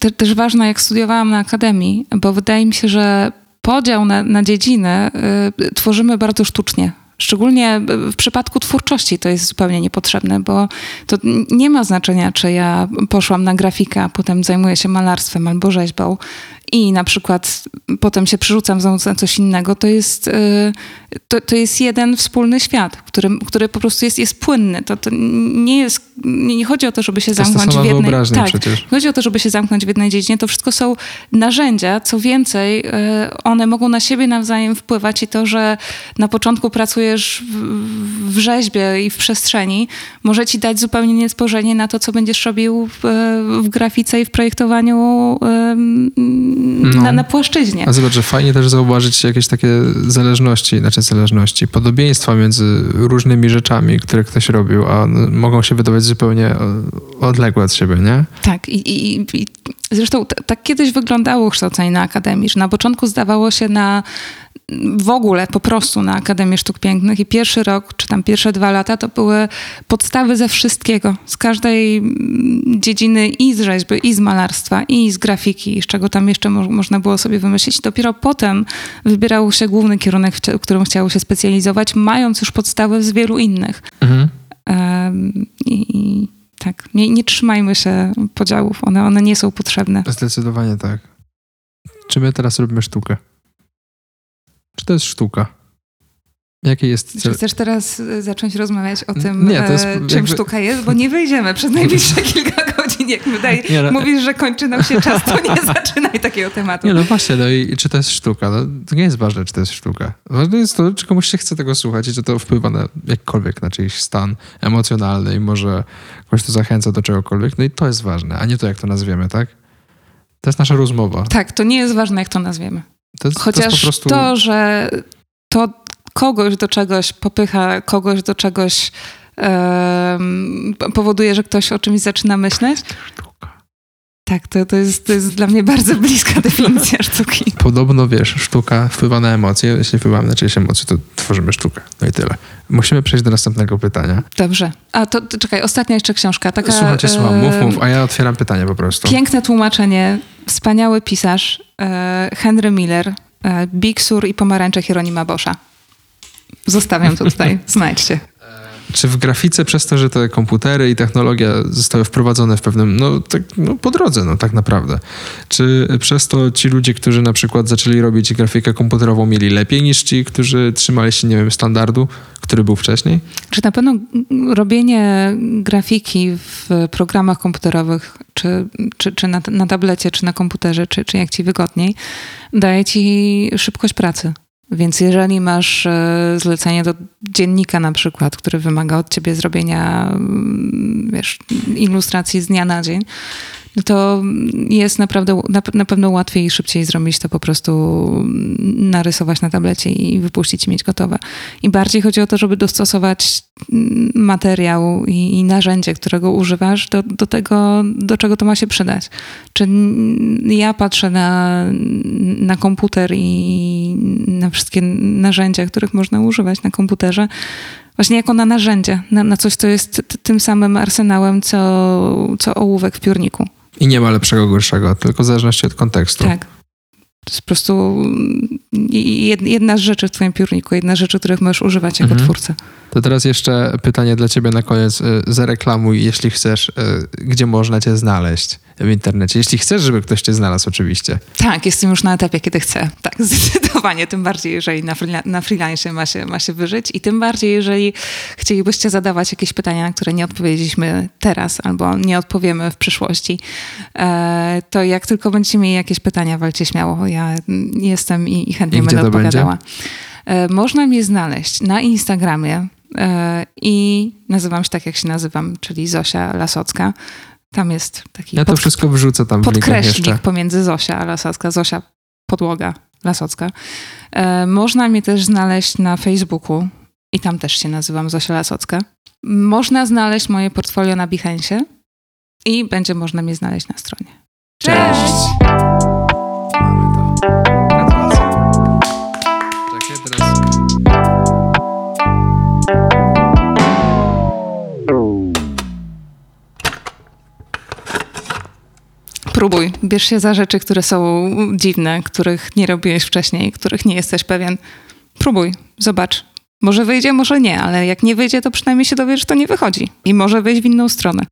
te, też ważne, jak studiowałam na akademii, bo wydaje mi się, że podział na, na dziedziny e, tworzymy bardzo sztucznie. Szczególnie w przypadku twórczości to jest zupełnie niepotrzebne, bo to nie ma znaczenia, czy ja poszłam na grafikę, a potem zajmuję się malarstwem albo rzeźbą. I na przykład potem się przerzucam znowu na coś innego, to jest, y, to, to jest jeden wspólny świat, który, który po prostu jest, jest płynny. To, to nie jest, nie chodzi o to, żeby się To zamknąć w jednej... Tak, przecież. chodzi o to, żeby się zamknąć w jednej dziedzinie. To wszystko są narzędzia. Co więcej, y, one mogą na siebie nawzajem wpływać i to, że na początku pracujesz w, w rzeźbie i w przestrzeni, może ci dać zupełnie inne spojrzenie na to, co będziesz robił w, w grafice i w projektowaniu No. na, na płaszczyźnie. A zobacz, że fajnie też zauważyć jakieś takie zależności, znaczy zależności, podobieństwa między różnymi rzeczami, które ktoś robił, a mogą się wydawać zupełnie o- odległe od siebie, nie? Tak, i, i, i zresztą tak kiedyś wyglądało kształcenie na Akademii, że na początku zdawało się na w ogóle po prostu na Akademię Sztuk Pięknych i pierwszy rok, czy tam pierwsze dwa lata to były podstawy ze wszystkiego, z każdej mm, dziedziny i z rzeźby, i z malarstwa, i z grafiki, z czego tam jeszcze mo- można było sobie wymyślić. Dopiero potem wybierało się główny kierunek, w którym chciało się specjalizować, mając już podstawy z wielu innych. Mhm. Em, I, i tak, nie, nie trzymajmy się podziałów, one, one nie są potrzebne. Zdecydowanie tak. Czy my teraz robimy sztukę? Czy to jest sztuka? Jaki jest Czy cel? chcesz teraz e, zacząć rozmawiać o tym, Nie, to jest e, czym jakby- sztuka jest? Bo nie wyjdziemy przez najbliższe kilka godzin. Jak my daj, Nie, no- mówisz, że kończy nam się czas, to nie zaczynaj takiego tematu. Nie, no właśnie, no i czy to jest sztuka? No, to nie jest ważne, czy to jest sztuka. Ważne jest to, czy komuś się chce tego słuchać i czy to wpływa na jakkolwiek na czyjś stan emocjonalny i może kogoś to zachęca do czegokolwiek. No i to jest ważne, a nie to, jak to nazwiemy, tak? To jest nasza rozmowa. Tak, to nie jest ważne, jak to nazwiemy. To jest, to Chociaż jest po prostu... to, że to kogoś do czegoś popycha, kogoś do czegoś powoduje, że ktoś o czymś zaczyna myśleć. Sztuka. Tak, to, to, jest, to jest dla mnie bardzo bliska definicja sztuki. Podobno, wiesz, sztuka wpływa na emocje. Jeśli wpływamy na czyjeś emocje, to tworzymy sztukę. No i tyle. Musimy przejść do następnego pytania. Dobrze. A to, to czekaj, ostatnia jeszcze książka. Taka, Słuchajcie, słucham, mów, mów, a ja otwieram pytanie po prostu. Piękne tłumaczenie, wspaniały pisarz e, Henry Miller, e, Big Sur i pomarańcze Hieronima Boscha. Zostawiam to tutaj, znajdźcie. Czy w grafice przez to, że te komputery i technologia zostały wprowadzone w pewnym, no, tak, no po drodze, no tak naprawdę. Czy przez to ci ludzie, którzy na przykład zaczęli robić grafikę komputerową, mieli lepiej niż ci, którzy trzymali się, nie wiem, standardu, który był wcześniej? Czy na pewno robienie grafiki w programach komputerowych, czy, czy, czy na, na tablecie, czy na komputerze, czy, czy jak ci wygodniej, daje ci szybkość pracy. Więc jeżeli masz e, zlecenie do dziennika na przykład, który wymaga od ciebie zrobienia mm, wiesz, ilustracji z dnia na dzień, to jest naprawdę na, na pewno łatwiej i szybciej zrobić to po prostu narysować na tablecie i wypuścić i mieć gotowe. I bardziej chodzi o to, żeby dostosować mm, materiał i, i narzędzie, którego używasz do, do tego, do czego to ma się przydać. Czy n- ja patrzę na, na komputer i na wszystkie narzędzia, których można używać na komputerze, właśnie jako na narzędzie, na, na coś, co jest tym samym arsenałem, co, co ołówek w piórniku. I nie ma lepszego, gorszego, tylko w zależności od kontekstu. Tak. To jest po prostu jed- jedna z rzeczy w twoim piórniku, jedna z rzeczy, których możesz używać jako Mhm. twórca. To teraz jeszcze pytanie dla ciebie na koniec. Y, Zareklamuj, jeśli chcesz, y, gdzie można cię znaleźć w internecie. Jeśli chcesz, żeby ktoś cię znalazł, oczywiście. Tak, jestem już na etapie, kiedy chcę. Tak, zdecydowanie. Tym bardziej, jeżeli na, freela- na freelancie ma się, ma się wyżyć i tym bardziej, jeżeli chcielibyście zadawać jakieś pytania, na które nie odpowiedzieliśmy teraz albo nie odpowiemy w przyszłości, e, to jak tylko będziecie mieli jakieś pytania, walcie śmiało. Ja jestem i, i chętnie I będę będzie? odpowiadała. E, Można mnie znaleźć na Instagramie i nazywam się tak, jak się nazywam, czyli Zosia Lasocka. Tam jest taki Ja to pod- wszystko wrzucę tam podkreślnik jeszcze. pomiędzy Zosia a Lasocka. Zosia podłoga Lasocka. E, można mnie też znaleźć na Facebooku i tam też się nazywam Zosia Lasocka. Można znaleźć moje portfolio na Behance i będzie można mnie znaleźć na stronie. Cześć! Mamy Próbuj. Bierz się za rzeczy, które są dziwne, których nie robiłeś wcześniej, których nie jesteś pewien. Próbuj, zobacz. Może wyjdzie, może nie, ale jak nie wyjdzie, to przynajmniej się dowiesz, że to nie wychodzi. I może wyjść w inną stronę.